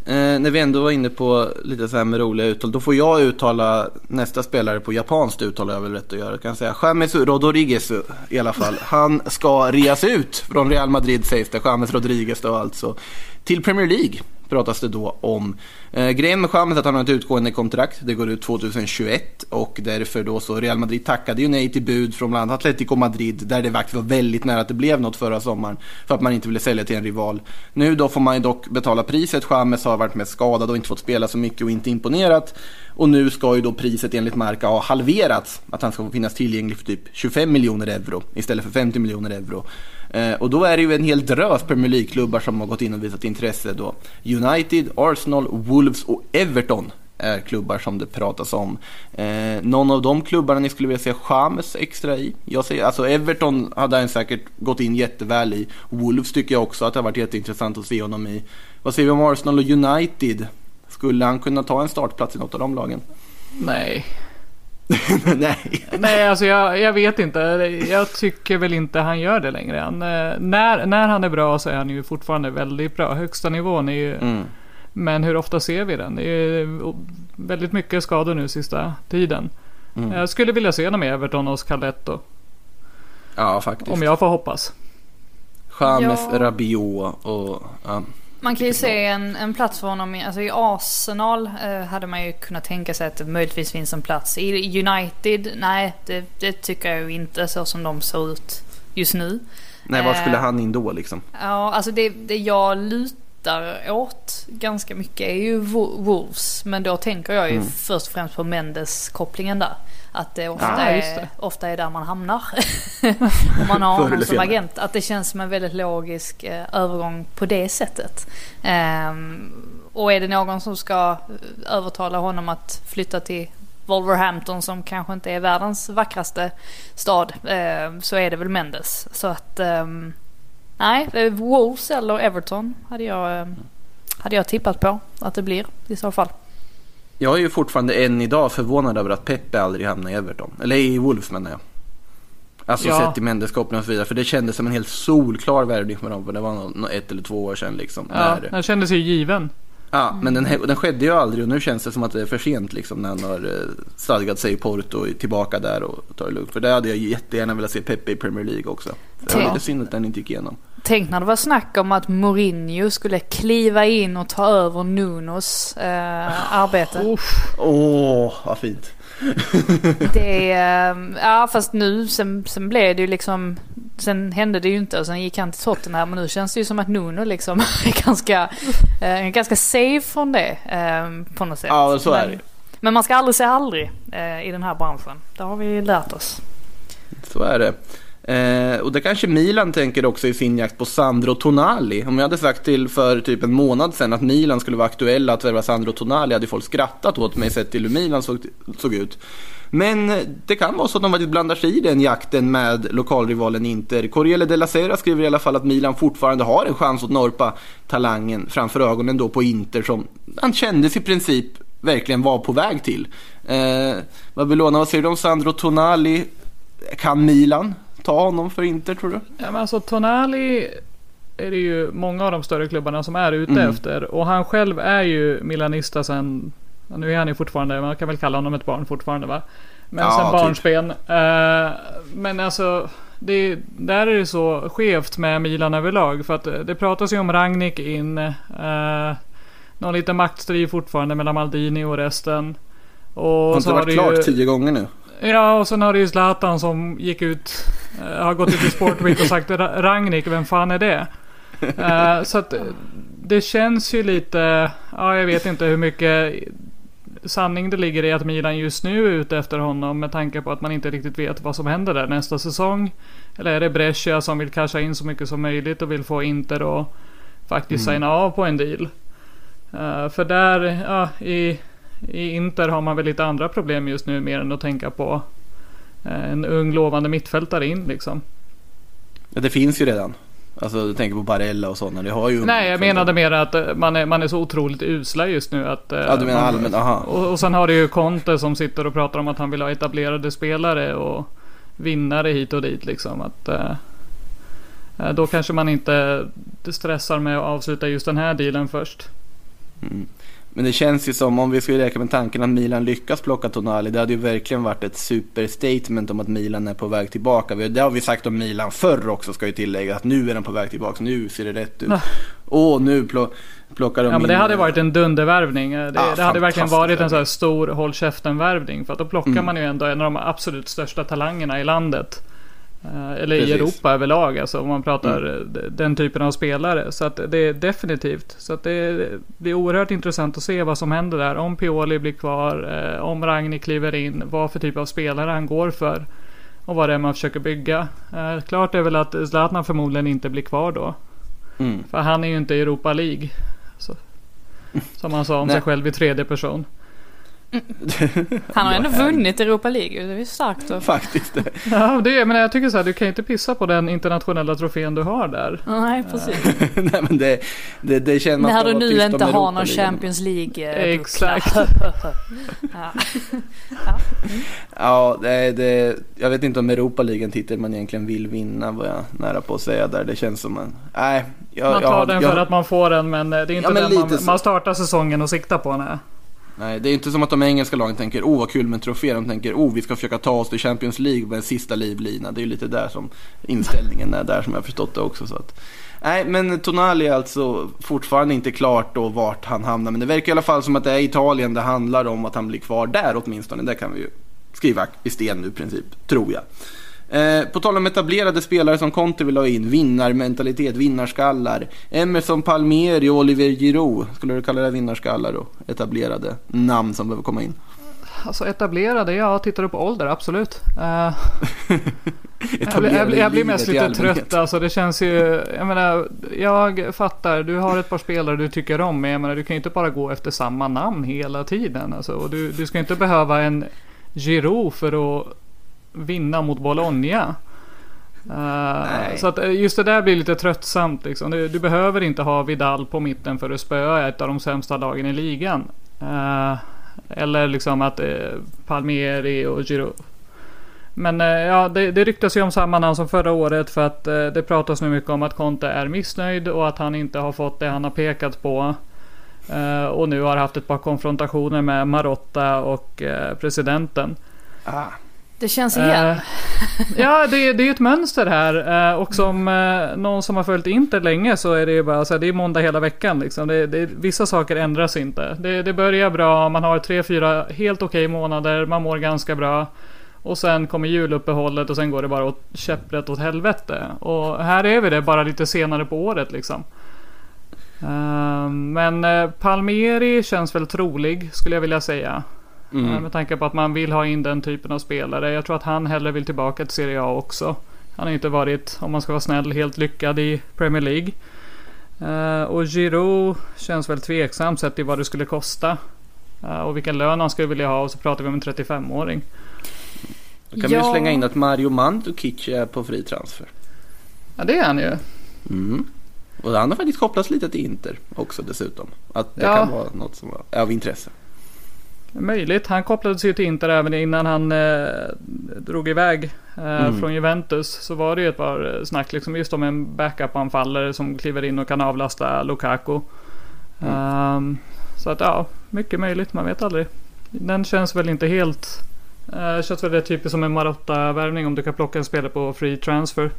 Eh, när vi ändå var inne på lite så här med roliga uttal, då får jag uttala nästa spelare på japanskt uttal jag väl rätt att göra. Jag kan säga James Rodriguez i alla fall. Han ska reas ut från Real Madrid sägs det. James Rodriguez då alltså. Till Premier League pratas det då om. Eh, grejen med Chamez är att han har ett utgående kontrakt. Det går ut 2021 och därför då så Real Madrid tackade ju nej till bud från bland annat Atletico Madrid där det faktiskt var väldigt nära att det blev något förra sommaren för att man inte ville sälja till en rival. Nu då får man ju dock betala priset. Chamez har varit med skadad och inte fått spela så mycket och inte imponerat. Och nu ska ju då priset enligt Marca ha halverats. Att han ska finnas tillgänglig för typ 25 miljoner euro istället för 50 miljoner euro. Eh, och då är det ju en hel drös Premier League-klubbar som har gått in och visat intresse då. United, Arsenal, Wolves och Everton är klubbar som det pratas om. Eh, någon av de klubbarna ni skulle vilja se Chamez extra i? Jag säger, alltså Everton hade han säkert gått in jätteväl i. Wolves tycker jag också att det har varit jätteintressant att se honom i. Vad säger vi om Arsenal och United? Skulle han kunna ta en startplats i något av de lagen? Nej. Nej. Nej, alltså jag, jag vet inte. Jag tycker väl inte han gör det längre. Han, eh, när, när han är bra så är han ju fortfarande väldigt bra. Högsta nivån är ju... Mm. Men hur ofta ser vi den? Det är väldigt mycket skador nu sista tiden. Mm. Jag skulle vilja se honom i Everton och Scalletto. Ja, faktiskt. Om jag får hoppas. James, Ja. Rabiot och... Ja. Man kan ju se en, en plats för honom. i- Alltså I Arsenal eh, hade man ju kunnat tänka sig att det möjligtvis finns en plats. I United, nej det, det tycker jag ju inte så som de ser ut just nu. Nej, var skulle Eh. han in då liksom? Ja, alltså det, det jag lutar åt ganska mycket är ju Wo- Wolves. Men då tänker jag ju Mm. först och främst på Mendes-kopplingen där. Att det ofta, just är, det. ofta är där man hamnar. Om man har honom som agent. Att det känns som en väldigt logisk eh, övergång på det sättet. Ehm, och är det någon som ska eh, övertala honom att flytta till Wolverhampton som kanske inte är världens vackraste stad eh, så är det väl Mendes. Så att ehm, nej, eh, Wolves eller Everton hade jag, eh, hade jag tippat på att det blir i så fall. Jag är ju fortfarande än idag förvånad över att Pepe aldrig hamnade i Everton. Eller i Wolves menar jag. Alltså Ja. sett till Mendes-kopplingen och så vidare. För det kändes som en helt solklar värvning för dem. För det var nå- ett eller två år sedan liksom. Ja, När, den kändes ju given. ja, men den, den skedde ju aldrig och nu känns det som att det är för sent liksom. När han har eh, stadgat sig i Porto och är tillbaka där och tar det lugnt. För det hade jag jättegärna velat se Pepe i Premier League också. Det var lite synd att den inte gick igenom. Tänk när det var snack om att Mourinho skulle kliva in och ta över Nunos eh, arbete. Åh, vad fint. Det, eh, ja fast nu sen, sen blev det ju liksom Sen hände det ju inte och sen gick han till Tottenham men nu känns det ju som att Nuno liksom är ganska, eh, ganska safe från det eh, på något sätt. Ja, så är men, det. men man ska aldrig säga aldrig eh, i den här branschen. Det har vi lärt oss. Så är det. Eh, och det kanske Milan tänker också i sin jakt på Sandro Tonali. Om jag hade sagt till för typ en månad sedan att Milan skulle vara aktuella att värva Sandro Tonali hade folk skrattat åt mig sett till hur Milan såg, såg ut. Men eh, det kan vara så att de faktiskt blandar sig i den jakten med lokalrivalen Inter. Corriere della Sera skriver i alla fall att Milan fortfarande har en chans att norpa talangen framför ögonen då på Inter som han kändes i princip verkligen var på väg till. Eh, Babylona, vad säger du om Sandro Tonali? Kan Milan ta honom för Inter tror du? Ja, men alltså Tonali är det ju många av de större klubbarna som är ute Mm. efter. Och han själv är ju milanista sen, nu är han ju fortfarande, man kan väl kalla honom ett barn fortfarande va? Men Ja, sen typ. barnsben. Eh, men alltså, det, där är det så skevt med Milan överlag. För att eh, det pratas ju om Ragnik in. Uh, någon liten maktstrid fortfarande mellan Maldini och resten. Och Har inte har varit det klart ju, tio gånger nu? Ja, och sen har det ju Zlatan som gick ut, har gått ut i Sportweek och sagt "Ra- Ragnik, vem fan är det? Eh, så att eh, det känns ju lite, ja jag vet inte hur mycket sanning det ligger i att Milan just nu är ute efter honom med tanke på att man inte riktigt vet vad som händer där nästa säsong. Eller är det Brescia som vill casha in så mycket som möjligt och vill få Inter att faktiskt signa av på en deal? Eh, för där, ja, i, i Inter har man väl lite andra problem just nu mer än att tänka på eh, en ung lovande mittfältare in liksom. Ja, det finns ju redan. Alltså du tänker på Barella och sådana. Det har ju Nej, jag menade mer att eh, man är, man är så otroligt usla just nu att... eh, Ja, du menar man, allmänt, aha. Och, och sen har du ju Conte som sitter och pratar om att han vill ha etablerade spelare och vinnare hit och dit liksom. Att, eh, eh, då kanske man inte stressar med att avsluta just den här dealen först. Mm. Men det känns ju som, om vi skulle leka med tanken att Milan lyckas plocka Tonali, det hade ju verkligen varit ett superstatement om att Milan är på väg tillbaka. Det har vi sagt om Milan förr också, ska ju tillägga, att nu är de på väg tillbaka, nu ser det rätt ut. Åh, nu plo- plockar de Ja men in- det hade varit en dundervärvning. Det, Ja, det hade verkligen varit en sån här stor håll käften-värvning. För att då plockar Mm. man ju ändå en av de absolut största talangerna i landet. Eh, Eller Precis. Mm. i Europa överlag, alltså om man pratar eh, d- den typen av spelare. Så att det är definitivt. Så att det blir oerhört intressant att se vad som händer där. Om Pioli blir kvar, eh, om Ragni kliver in, vad för typ av spelare han går för. Och vad det är man försöker bygga. Eh, Klart är väl att Zlatan förmodligen inte blir kvar då. Mm. För han är ju inte i Europa League. Så, som han sa om sig själv i tredje person. Han har ändå Jag vunnit Europa League. Det är ju starkt. Och... Faktiskt. Ja, det är, men jag tycker så här, du kan inte pissa på den internationella trofén du har där. Nej, precis. Nej men det, det, det känns man När du nu inte har någon. Champions League eh, Exakt. ja. Ja, det, det, jag vet inte om Europa League är en titel man egentligen vill vinna var jag nära på att säga där. Det känns som en... Nej. Jag, Man jag, tar den jag, för att man får den men eh, det är inte Ja, men den man, man startar säsongen och siktar på. Nej. Nej, det är inte som att de engelska lagen tänker oh vad kul med en trofé. De tänker oh vi ska försöka ta oss till Champions League med en sista livlina. Det är ju lite där som inställningen är där som jag har förstått det också. Så att, nej, men Tonali är alltså fortfarande inte klart då vart han hamnar. Men det verkar i alla fall som att det är Italien det handlar om att han blir kvar där åtminstone. Det kan vi ju skriva i sten nu i princip, tror jag. Eh, på tal om etablerade spelare som Conte vill ha in, vinnarmentalitet, vinnarskallar. Emerson Palmieri och Oliver Giroud, skulle du kalla det vinnarskallar då? Etablerade namn som behöver komma in. Alltså etablerade, ja tittar du på ålder, absolut. Eh, jag, blir, jag, blir, jag blir mest lite trött alltså. Det känns ju, jag menar, jag fattar. Du har ett par spelare du tycker om. Men jag menar, du kan ju inte bara gå efter samma namn hela tiden. Alltså, och du, du ska inte behöva en Giroud för att vinna mot Bologna. Nej. så att eh, just det där blir lite tröttsamt liksom. Du, du behöver inte ha Vidal på mitten för att spöa ett av de sämsta lagen i ligan. Eh, eller liksom att eh, Palmieri och Giroud. Men ja, det, det ryktas ju om samma namn som förra året för att det pratas nu mycket om att Conte är missnöjd och att han inte har fått det han har pekat på. Och nu har haft ett par konfrontationer med Marotta och presidenten. Ah, det känns igen. Eh, ja, det, det är ett mönster här. Eh, och som eh, någon som har följt Inter länge så är det ju bara så här, det är måndag hela veckan. Liksom. Det, det, vissa saker ändras inte. Det, det börjar bra, man har tre, fyra helt okej månader, man mår ganska bra. Och sen kommer juluppehållet och sen går det bara åt käpprätt åt helvete. Och här är vi det bara lite senare på året liksom. Men Palmieri känns väl trolig skulle jag vilja säga mm. Eh, Med tanke på att man vill ha in den typen av spelare. Jag tror att han hellre vill tillbaka till Serie A också. Han har inte varit, om man ska vara snäll, helt lyckad i Premier League. Eh, och Giroud känns väl tveksam sett till vad det skulle kosta. Eh, och vilken lön han skulle vilja ha. Och så pratar vi om en 35-åring. Då kan vi ju Ja. slänga in att Mario Mandzukic är på fri transfer. Ja det är han ju. Mm. Och han har faktiskt kopplats lite till Inter också dessutom. Att det Ja. kan vara något som är av intresse. Möjligt. Han kopplades ju till Inter även innan han eh, drog iväg eh, Mm. från Juventus. Så var det ju ett par eh, snack liksom just om en backup-anfallare som kliver in och kan avlasta Lukaku. Mm. Ehm, så att ja, mycket möjligt. Man vet aldrig. Den känns väl inte helt... Uh, känns väl det typiskt som en Marotta-värvning om du kan plocka en spelare på free transfer.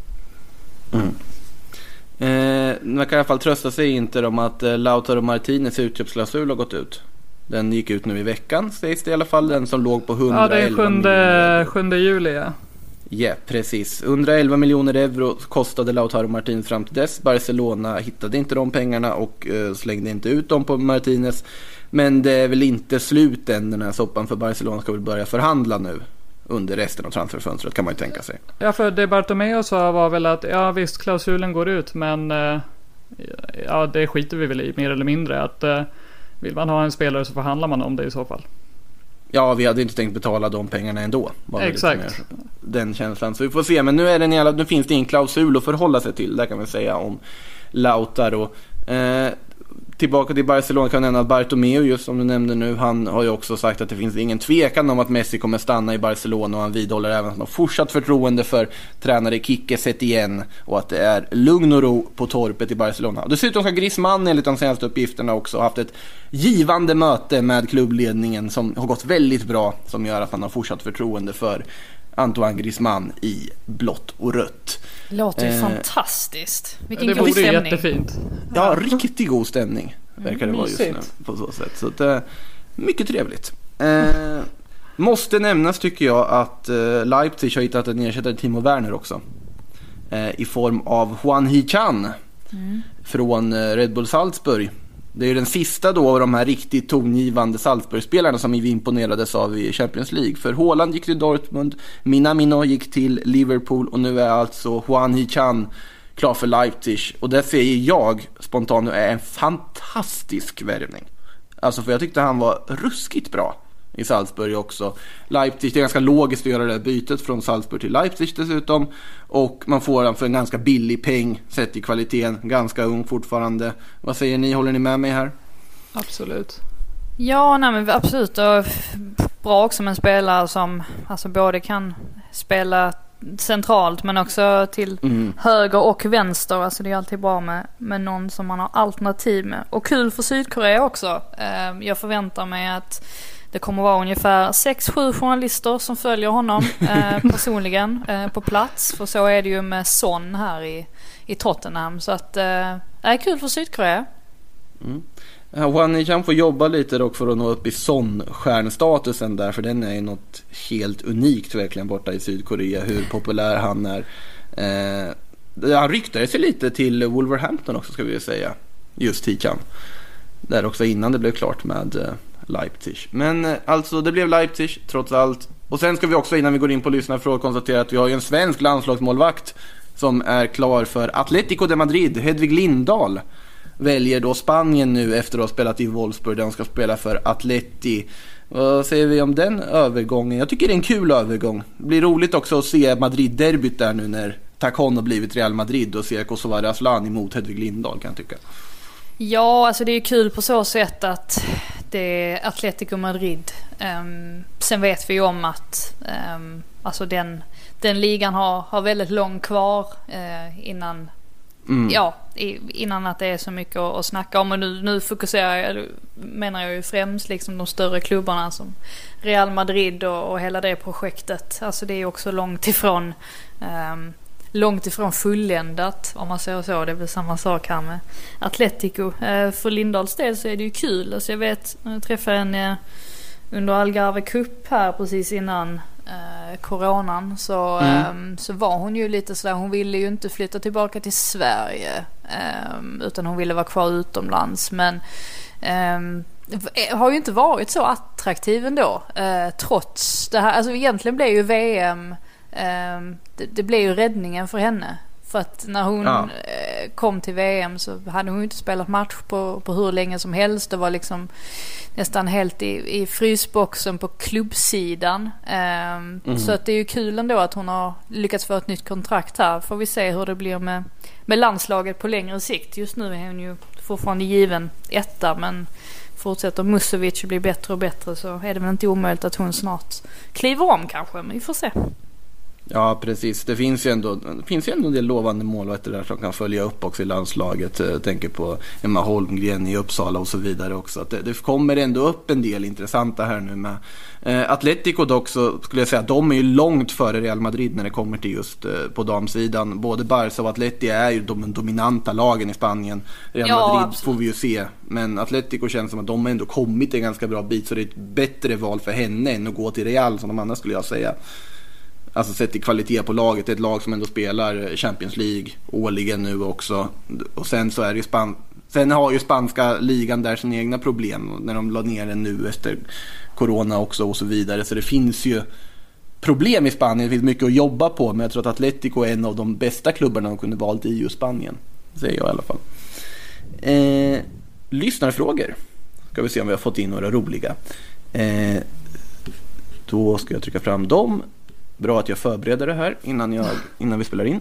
Eh, man kan i alla fall trösta sig inte om att eh, Lautaro Martinez utköpsklausul har gått ut. Den gick ut nu i veckan sägs det i alla fall. Den som låg på 111 Ja, det är 7, miljoner. 7 juli ja. Ja, precis. 111 miljoner euro kostade Lautaro Martinez fram till dess. Barcelona hittade inte de pengarna och eh, slängde inte ut dem på Martinez. Men det är väl inte slut än den här soppan för Barcelona ska väl börja förhandla nu. Under resten av transferfönstret kan man ju tänka sig. Ja, för det Bartomeu sa var väl att ja visst klausulen går ut men eh, ja det skiter vi väl i mer eller mindre. Att eh, vill man ha en spelare så förhandlar man om det i så fall. Ja, vi hade inte tänkt betala de pengarna ändå. Exakt. Den känslan. Så vi får se. Men nu, är den i alla, nu finns det en klausul att förhålla sig till. Där kan vi säga om Lautaro. Eh, tillbaka till Barcelona kan jag nämna att Bartomeu, just som du nämnde nu, han har ju också sagt att det finns ingen tvekan om att Messi kommer stanna i Barcelona och han vidhåller även att han har fortsatt förtroende för tränare Kike Setien och att det är lugn och ro på torpet i Barcelona. Dessutom ska Griezmann enligt de senaste uppgifterna också ha haft ett givande möte med klubbledningen som har gått väldigt bra som gör att han har fortsatt förtroende för Antoine Griezmann i blått och rött. Låter ju Eh, fantastiskt. Vilken det god vore ju stämning. jättefint. Ja, riktigt god stämning verkar det vara just nu på så sätt. Så att, eh, mycket trevligt. Eh, måste nämnas tycker jag att eh, Leipzig har hittat en ersättare till Timo Werner också. Eh, I form av Juan Hichan från eh, Red Bull Salzburg. Det är ju den sista då av de här riktigt tongivande Salzburg-spelarna som vi imponerades av i Champions League. För Haaland gick till Dortmund, Minamino gick till Liverpool och nu är alltså Juan Hichan klar för Leipzig. Och det säger jag spontant nu är en fantastisk värvning. Alltså för jag tyckte han var ruskigt bra i Salzburg också. Leipzig, det är ganska logiskt att göra det här bytet från Salzburg till Leipzig dessutom. Och man får den för en ganska billig peng sett i kvaliteten. Ganska ung fortfarande. Vad säger ni? Håller ni med mig här? Absolut. Ja, nej men absolut. Och bra också med en spelare som alltså både kan spela centralt men också till Mm. höger och vänster. Alltså det är alltid bra med, med någon som man har alternativ med. Och kul för Sydkorea också. Eh, Jag förväntar mig att det kommer vara ungefär 6-7 journalister som följer honom eh, personligen eh, på plats. För så är det ju med Son här i, i Tottenham. Så att, eh, är kul för Sydkorea. Ja, Juan kan få jobba lite dock för att nå upp i Son-stjärnstatusen där, för den är ju något helt unikt verkligen borta i Sydkorea, hur populär han är. Eh, han ryktades ju lite till Wolverhampton också ska vi ju säga, just Tikan. Där också innan det blev klart med eh, Leipzig. Men eh, alltså det blev Leipzig trots allt. Och sen ska vi också innan vi går in på lyssnarfrågor konstatera att vi har ju en svensk landslagsmålvakt som är klar för Atletico de Madrid, Hedvig Lindahl väljer då Spanien nu efter att ha spelat i Wolfsburg där hon ska spela för Atleti. Vad säger vi om den övergången? Jag tycker det är en kul övergång. Det blir roligt också att se Madrid-derbyt där nu när Tacon har blivit Real Madrid och se Kosovare Asllani mot Hedvig Lindahl kan jag tycka. Ja, alltså det är ju kul på så sätt att det är Atletico Madrid. Ehm, sen vet vi ju om att um, alltså den, den ligan har, har väldigt långt kvar eh, innan, Mm. ja, innan att det är så mycket att, snacka om. Och nu, nu fokuserar jag, menar jag ju främst liksom de större klubbarna som Real Madrid och, och hela det projektet. Alltså det är också långt ifrån ehm, långt ifrån fulländat om man säger så. Det är väl samma sak här med Atletico. Eh, för Lindahls del så är det ju kul. Alltså jag vet, jag träffade en eh, under Algarve Cup här precis innan eh, coronan så, Mm. ehm, så var hon ju lite sådär, hon ville ju inte flytta tillbaka till Sverige ehm, utan hon ville vara kvar utomlands. Men ehm, har ju inte varit så attraktiv ändå trots det här. Alltså egentligen blev ju VM det, det blev ju räddningen för henne. För att när hon Ja. eh, kom till VM så hade hon inte spelat match på, på hur länge som helst. Det var liksom nästan helt i, i frysboxen på klubbsidan. Ehm, Mhm. Så att det är ju kul ändå att hon har lyckats få ett nytt kontrakt här. Får vi se hur det blir med, med landslaget på längre sikt. Just nu är hon ju fortfarande given etta men fortsätter Musovic bli bättre och bättre så är det väl inte omöjligt att hon snart kliver om kanske. Men vi får se. Ja, precis. Det finns ju ändå, finns ju ändå en del lovande målvakter där som kan följa upp också i landslaget. Jag tänker på Emma Holmgren i Uppsala och så vidare också. Att det, det kommer ändå upp en del intressanta här nu med. Eh, Atletico dock så skulle jag säga, de är ju långt före Real Madrid när det kommer till just eh, på damsidan. Både Barca och Atleti är ju de dominanta lagen i Spanien. Real Ja, Madrid absolut. får vi ju se. Men Atletico känns som att de har ändå kommit en ganska bra bit. Så det är ett bättre val för henne än att gå till Real som de andra skulle jag säga. Alltså sett till kvalitet på laget. Det är ett lag som ändå spelar eh, Champions League årligen nu också. Och sen så är det ju span... Sen har ju spanska ligan där sina egna problem. När de la ner den nu efter Corona också och så vidare. Så det finns ju problem i Spanien. Det finns mycket att jobba på. Men jag tror att Atletico är en av de bästa klubbarna de kunde valt i just Spanien. Säger jag i alla fall. Eh, lyssnarfrågor. Ska vi se om vi har fått in några roliga. Eh, då ska jag trycka fram dem. Bra att jag förbereder det här innan, jag, innan vi spelar in.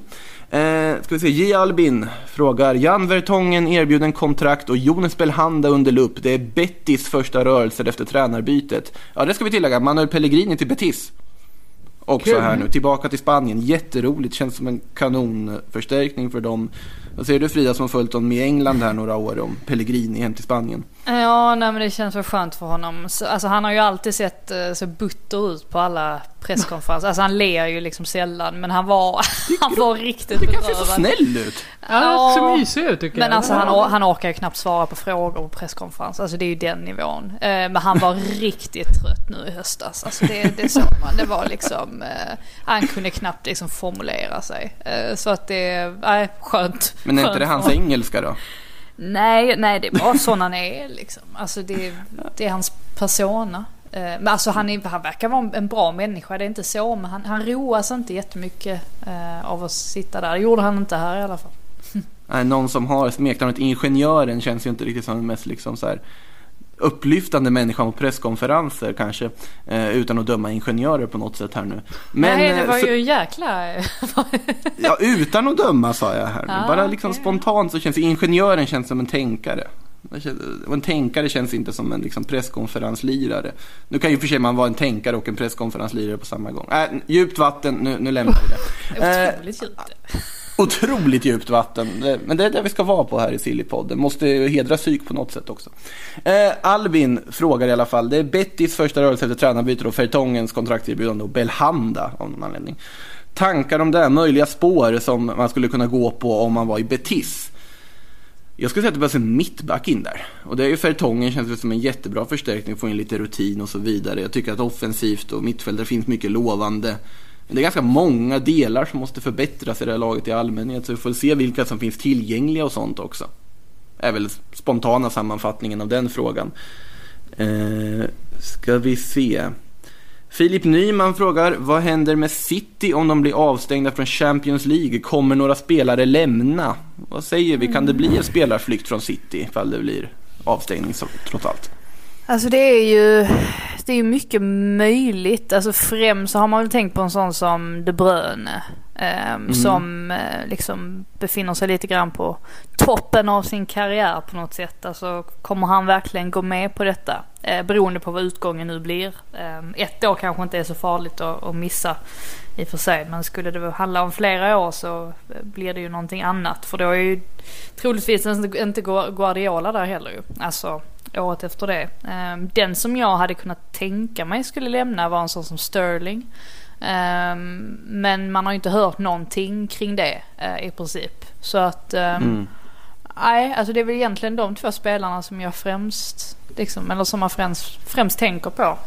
Eh, ska vi se, J. Albin frågar Jan Vertongen erbjuden kontrakt och Jonas Belhanda under lupp. Det är Bettis första rörelser efter tränarbytet. Ja, det ska vi tillägga. Manuel Pellegrini till Betis. Också Kul. här nu, tillbaka till Spanien. Jätteroligt, känns som en kanonförstärkning för dem. Vad säger du Frida som har följt dem i England här några år om Pellegrini hem till Spanien? Ja, nej men det känns väl skönt för honom. Så, alltså han har ju alltid sett eh, så butter ut på alla presskonferenser. Alltså han ler ju liksom sällan men han var, han var riktigt Det kanske ser så bedrövad. snäll ut. Ja, det ser mysig ut tycker Men jag. alltså han, han orkar ju knappt svara på frågor på presskonferens. Alltså det är ju den nivån. Eh, men han var riktigt trött nu i höstas. Alltså det, det såg man. Det var liksom, eh, han kunde knappt liksom formulera sig. Så att det, nej skönt. Men är inte Skönt det hans engelska då? Nej, nej det är bara sån han är liksom. Alltså det, det är hans persona. Eh, men alltså han, är, han verkar vara en bra människa, det är inte så. Men han, han roas inte jättemycket eh, av att sitta där. Det gjorde han inte här i alla fall. Nej, någon som har smeknamnet Ingenjören känns ju inte riktigt som den mest liksom så här upplyftande människa på presskonferenser kanske. Eh, utan att döma ingenjörer på något sätt här nu. Men, Nej, det eh, var så- ju jäkla... Ja, utan att döma sa jag här nu. Ah, Bara liksom okej. spontant så känns ingenjören känns som en tänkare. Och en tänkare känns inte som en liksom, presskonferenslirare. Nu kan ju för sig man vara en tänkare och en presskonferenslirare på samma gång. Äh, djupt vatten, nu, nu lämnar vi det. Eh, Otroligt djupt. Otroligt djupt vatten. Men det är det vi ska vara på här i Sillypodden. Måste hedra psyk på något sätt också. Eh, Albin frågar i alla fall. Det är Bettis första rörelse efter tränarbytet och Fertongens kontraktserbjudande och Belhanda av någon anledning. Tankar om det här möjliga spår som man skulle kunna gå på om man var i Betis. Jag skulle säga att det behövs en mittback in där. Och det är ju Fertongen känns det som en jättebra förstärkning, få in lite rutin och så vidare. Jag tycker att offensivt och mittfältare finns mycket lovande. Men det är ganska många delar som måste förbättras i det här laget i allmänhet. Så vi får se vilka som finns tillgängliga och sånt också. är väl spontana sammanfattningen av den frågan. Eh, ska vi se. Filip Nyman frågar, vad händer med City om de blir avstängda från Champions League? Kommer några spelare lämna? Vad säger vi, kan det bli en spelarflykt från City ifall det blir avstängning trots allt? Alltså det är ju det är ju mycket möjligt. Alltså främst så har man väl tänkt på en sån som De Bruyne. ehm, Som eh, liksom befinner sig lite grann på toppen av sin karriär på något sätt. Alltså kommer han verkligen gå med på detta? Eh, beroende på vad utgången nu blir. Ehm, ett år kanske inte är så farligt att, att missa i och för sig. Men skulle det handla om flera år så eh, blir det ju någonting annat. För då är ju troligtvis inte inte Guardiola där heller ju. Alltså året efter det. Ehm, Den som jag hade kunnat tänka mig skulle lämna var en sån som Sterling. Ehm, Men man har ju inte hört någonting kring det eh, i princip. Så att ehm, Mm. Nej, alltså det är väl egentligen de två spelarna som jag främst, liksom, eller som man främst, främst tänker på.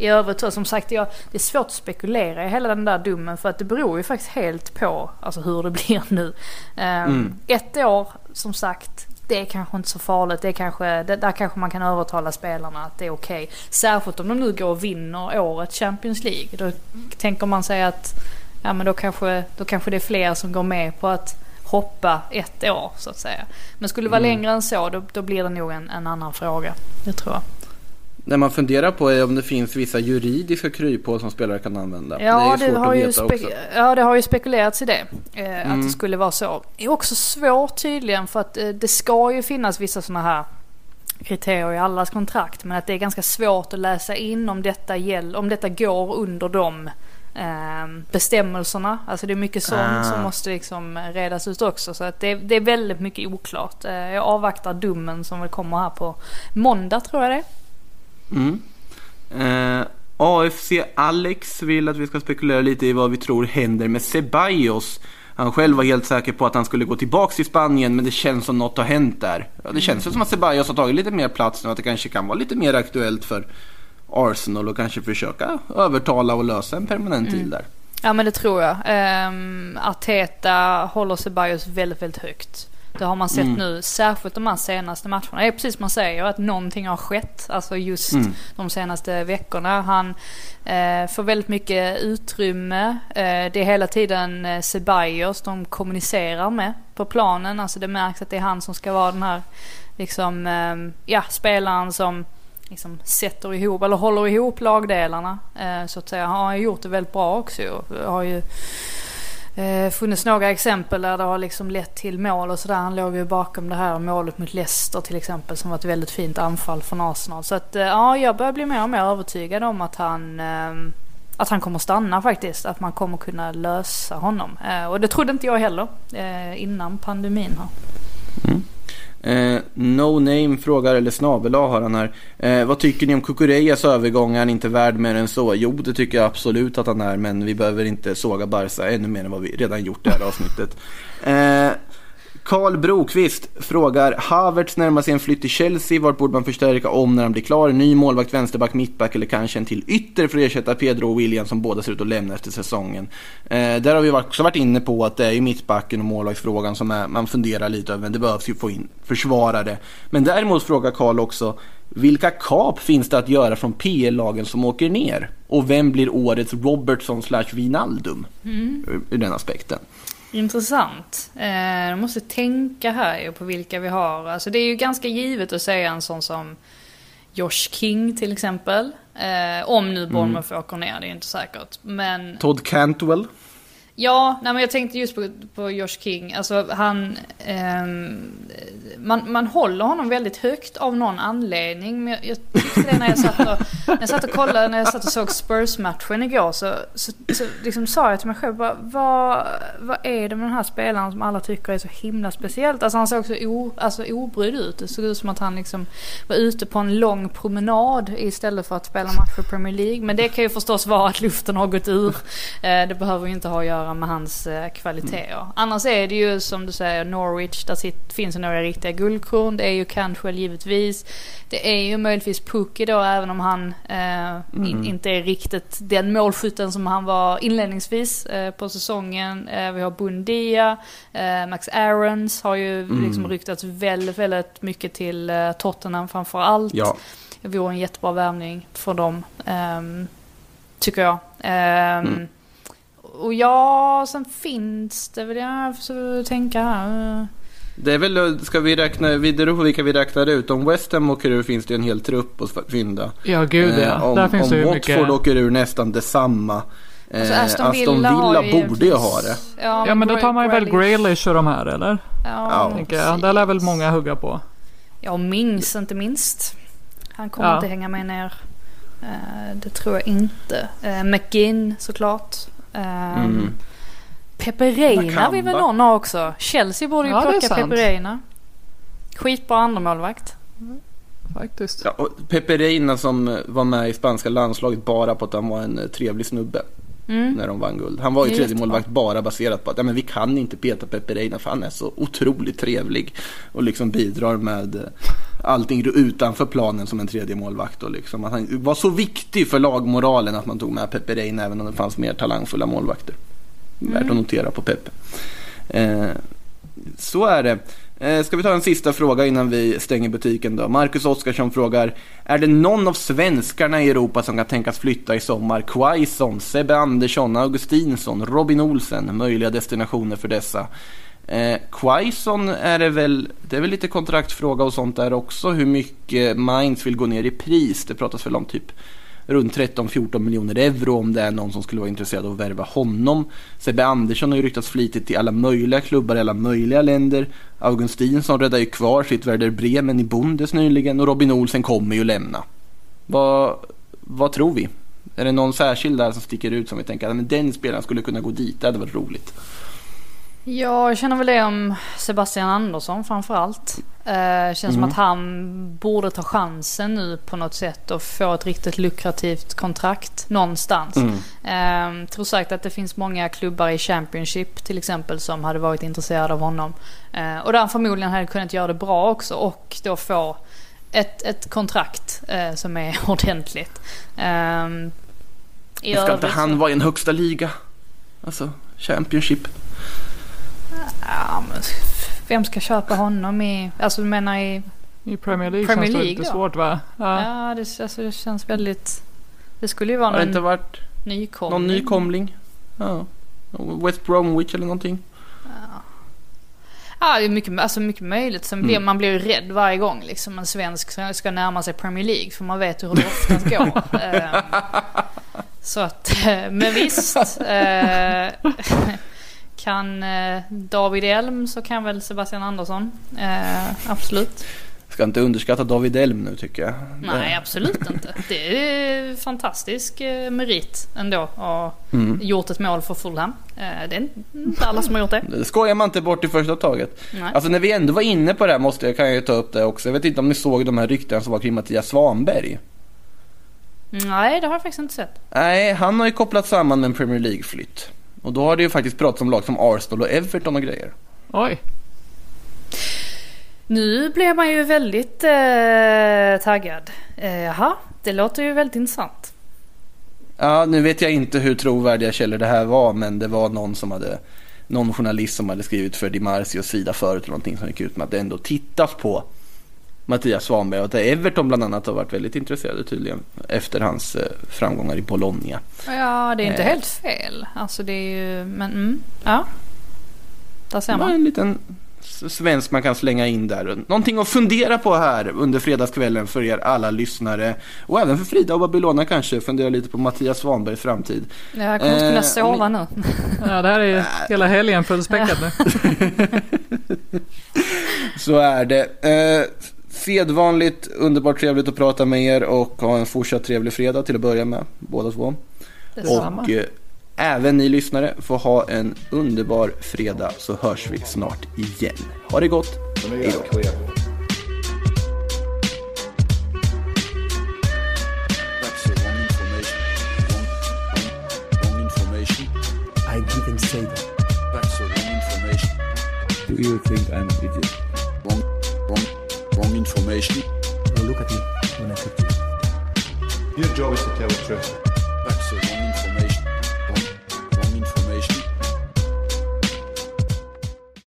I övrigt så, som sagt, jag, det är svårt att spekulera i hela den där domen för att det beror ju faktiskt helt på alltså, hur det blir nu. Ehm, Mm. Ett år, som sagt, det är kanske inte så farligt. Det är kanske, det, där kanske man kan övertala spelarna att det är okej. Särskilt om de nu går och vinner året Champions League. Då tänker man sig att ja, men då, kanske, då kanske det är fler som går med på att hoppa ett år så att säga. Men skulle det vara längre än så då, då blir det nog en, en annan fråga. Det tror jag. Det man funderar på är om det finns vissa juridiska kryphål som spelare kan använda. Ja, det är svårt har att ju veta spe- också. ja, det har ju spekulerats i det. Eh, Att Mm. det skulle vara så. Det är också svårt tydligen för att eh, det ska ju finnas vissa sådana här kriterier i allas kontrakt. Men att det är ganska svårt att läsa in om detta, gäll, om detta går under de eh, bestämmelserna. Alltså det är mycket sånt Ah. som måste liksom redas ut också. Så att det, det är väldigt mycket oklart. Eh, jag avvaktar domen som väl kommer här på måndag tror jag det. Mm. Eh, AFC Alex vill att vi ska spekulera lite i vad vi tror händer med Ceballos. Han själv var helt säker på att han skulle gå tillbaks till Spanien men det känns som något har hänt där. Ja, det känns ju som att Ceballos har tagit lite mer plats nu att det kanske kan vara lite mer aktuellt för Arsenal och kanske försöka övertala och lösa en permanent deal där. Ja men det tror jag. Um, Arteta håller Ceballos väldigt, väldigt högt. Det har man sett Mm. nu, särskilt de här senaste matcherna. Det är precis som man säger, att någonting har skett. Alltså just Mm. de senaste veckorna. Han eh, får väldigt mycket utrymme. Eh, det är hela tiden eh, Ceballos de kommunicerar med på planen. Alltså det märks att det är han som ska vara den här liksom, eh, ja, spelaren som liksom sätter ihop, eller håller ihop lagdelarna. Eh, så att säga. Han har gjort det väldigt bra också. har ju eh, funnits några exempel där det har liksom lett till mål och sådär. Han låg ju bakom det här målet mot Leicester till exempel som var ett väldigt fint anfall från Arsenal. Så att eh, ja, jag börjar bli mer och mer övertygad om att han eh, att han kommer stanna faktiskt. Att man kommer kunna lösa honom. Eh, och det trodde inte jag heller eh, innan pandemin här. Mm. Eh, no Name frågar, eller snabel A har han här. Eh, vad tycker ni om Kukureyas övergång? Är han inte värd mer än så? Jo, det tycker jag absolut att han är, men vi behöver inte såga Barca ännu mer än vad vi redan gjort i det här avsnittet. Eh, Karl Brokvist frågar, Havertz närmar sig en flytt till Chelsea. Vart borde man förstärka om när han blir klar? Ny målvakt, vänsterback, mittback eller kanske en till ytter för att ersätta Pedro och William som båda ser ut att lämna efter säsongen. Eh, där har vi också varit inne på att det är ju mittbacken och målvaktsfrågan som är, man funderar lite över. Men det behövs ju få in försvarare. Men däremot frågar Karl också, vilka kap finns det att göra från PL-lagen som åker ner? Och vem blir årets Robertson slash Wijnaldum? Ur, ur den aspekten. Intressant. Eh, jag måste tänka här på vilka vi har. Alltså det är ju ganska givet att säga en sån som Josh King till exempel. Eh, om nu Bournemouth åker ner, det är inte säkert. Men Todd Cantwell. Ja, nej men jag tänkte just på, på Josh King. Alltså han... eh, man, man håller honom väldigt högt av någon anledning. Men jag, jag tyckte det när jag satt och, när jag satt och kollade, när jag satt och såg Spurs-matchen igår. Så, så, så liksom sa jag till mig själv, bara, vad, vad är det med den här spelaren som alla tycker är så himla speciellt? Alltså han såg så o, alltså, obrydd ut. Det såg ut som att han liksom var ute på en lång promenad istället för att spela match i Premier League. Men det kan ju förstås vara att luften har gått ur. Eh, det behöver ju inte ha att göra med hans eh, kvaliteter. Annars är det ju som du säger Norwich, där sitt, finns det några riktiga guldkorn. Det är ju Cantwell givetvis. Det är ju möjligtvis Pukki då även om han eh, in, inte är riktigt den målskytten som han var inledningsvis eh, på säsongen. Eh, vi har Bundia, eh, Max Aarons har ju liksom ryktats väldigt, väldigt mycket till eh, Tottenham framför allt. Ja. Det vore en jättebra värvning för dem. ehm, tycker jag. Ehm, Och ja, sen finns det väl, jag försöker tänka här. Det är väl, ska vi räkna vidare på vilka vi räknar ut? Om West Ham åker ur finns det en hel trupp att fynda. Ja, gud ja. Eh, om Där finns om det ju Watford mycket. åker ur nästan detsamma. Eh, Alltså Aston Villa, har ju borde ju ha det. givetvis- Ja, men då tar man ju väl Grealish och de här eller? Ja, Ja. Där lär väl många hugga på. Ja, och Mings inte minst. Han kommer Ja. inte hänga med ner. Eh, det tror jag inte. Uh, McGinn såklart. Uh, Mm. Peperina vill väl någon ha också. Chelsea borde ju Ja, plocka sant. Peperina. Skitbra andremålvakt. Faktiskt. Ja, och Pepe Reina som eh, var med i spanska landslaget bara på att han var en eh, trevlig snubbe. Mm. När de vann guld. Han var ju tredje målvakt bara baserat på att ja, men vi kan inte peta Pepe Reina för han är så otroligt trevlig. Och liksom bidrar med eh, allting utanför planen som en tredje målvakt. Och liksom att han var så viktig för lagmoralen att man tog med Pepe Reina även om det fanns mer talangfulla målvakter. Värt att notera på Pepe. Eh, så är det. Eh, ska vi ta en sista fråga innan vi stänger butiken då? Marcus Oskarsson frågar Är det någon av svenskarna i Europa som kan tänkas flytta i sommar? Quaison, Sebbe Andersson, Augustinsson, Robin Olsen, möjliga destinationer för dessa. Eh, Quaison är det väl, det är väl lite kontraktfråga och sånt där också, hur mycket Mainz vill gå ner i pris. Det pratas väl om typ runt 13-14 miljoner euro om det är någon som skulle vara intresserad av att värva honom. Sebbe Andersson har ju ryktats flitigt till alla möjliga klubbar i alla möjliga länder. Augustinsson räddar ju kvar sitt Werder Bremen i Bundes nyligen och Robin Olsen kommer ju lämna. Vad, vad tror vi? Är det någon särskild där som sticker ut som vi tänker att den spelaren skulle kunna gå dit? Det hade varit roligt. Ja, jag känner väl det om Sebastian Andersson framför allt. Eh, känns som att han borde ta chansen nu på något sätt och få ett riktigt lukrativt kontrakt någonstans. Eh, tror säkert att det finns många klubbar i Championship till exempel som hade varit intresserade av honom. Eh, och där han förmodligen hade kunnat göra det bra också och då få ett, ett kontrakt eh, som är ordentligt. Eh, Ska inte han vara i en högsta liga? Alltså, Championship. Ja, men vem ska köpa honom i... Alltså du menar i... I Premier League Premier känns det League lite då? svårt va? Ja. Ja, det, alltså, det känns väldigt... Det skulle ju vara Har det någon inte varit nykomling. någon nykomling? Ja. West Bromwich eller någonting? Ja, det är mycket, alltså mycket möjligt. Sen Mm. blir man blir ju rädd varje gång liksom en svensk ska- närma sig Premier League. För man vet hur det oftast går. Ehm, så att, eh, men visst. Kan eh, David Elm så kan väl Sebastian Andersson. Eh, absolut. Ska inte underskatta David Elm nu tycker jag. Nej, absolut inte. Det är fantastisk eh, merit ändå. Och Mm. gjort ett mål för Fulham. Eh, Det är inte alla som har gjort det. Det skojar man inte bort i första taget. Nej. Alltså när vi ändå var inne på det här måste jag, kan jag ju ta upp det också. Jag vet inte om ni såg de här ryktena som var kring Mattias Svanberg. Nej, det har jag faktiskt inte sett. Nej, han har ju kopplat samman med en Premier League-flytt. Och då har det ju faktiskt pratats om lag som Arsenal och Everton och grejer. Oj. Nu blev man ju väldigt eh, taggad. Eh, jaha, det låter ju väldigt intressant. Ja, nu vet jag inte hur trovärdiga källor det här var, men det var någon som hade någon journalist som hade skrivit för Di Marzios sida förut eller någonting som gick ut med att det ändå tittas på Mattias Svanberg och att Everton bland annat har varit väldigt intresserade tydligen efter hans eh, framgångar i Bologna. Ja, det är inte Eh. helt fel. Alltså det är ju, men mm, ja. där ser man. en liten svensk man kan slänga in där. Någonting att fundera på här under fredagskvällen för er alla lyssnare. Och även för Frida och Babylona kanske. Fundera lite på Mattias Svanbergs framtid. Jag kommer inte kunna Eh, sova om nu. Ja, det här är hela helgen fullspäckat nu. Så är det. Eh, sedvanligt underbart trevligt att prata med er och ha en fortsatt trevlig fredag till att börja med. Båda två. Detsamma. Och eh, även ni lyssnare får ha en underbar fredag så hörs vi snart igen. Ha det gott. Hej då. I didn't say that. That's the wrong information. Do you think I'm an idiot? Wrong, wrong, wrong information. Now look at me when I talk to you. Your job is to tell the truth.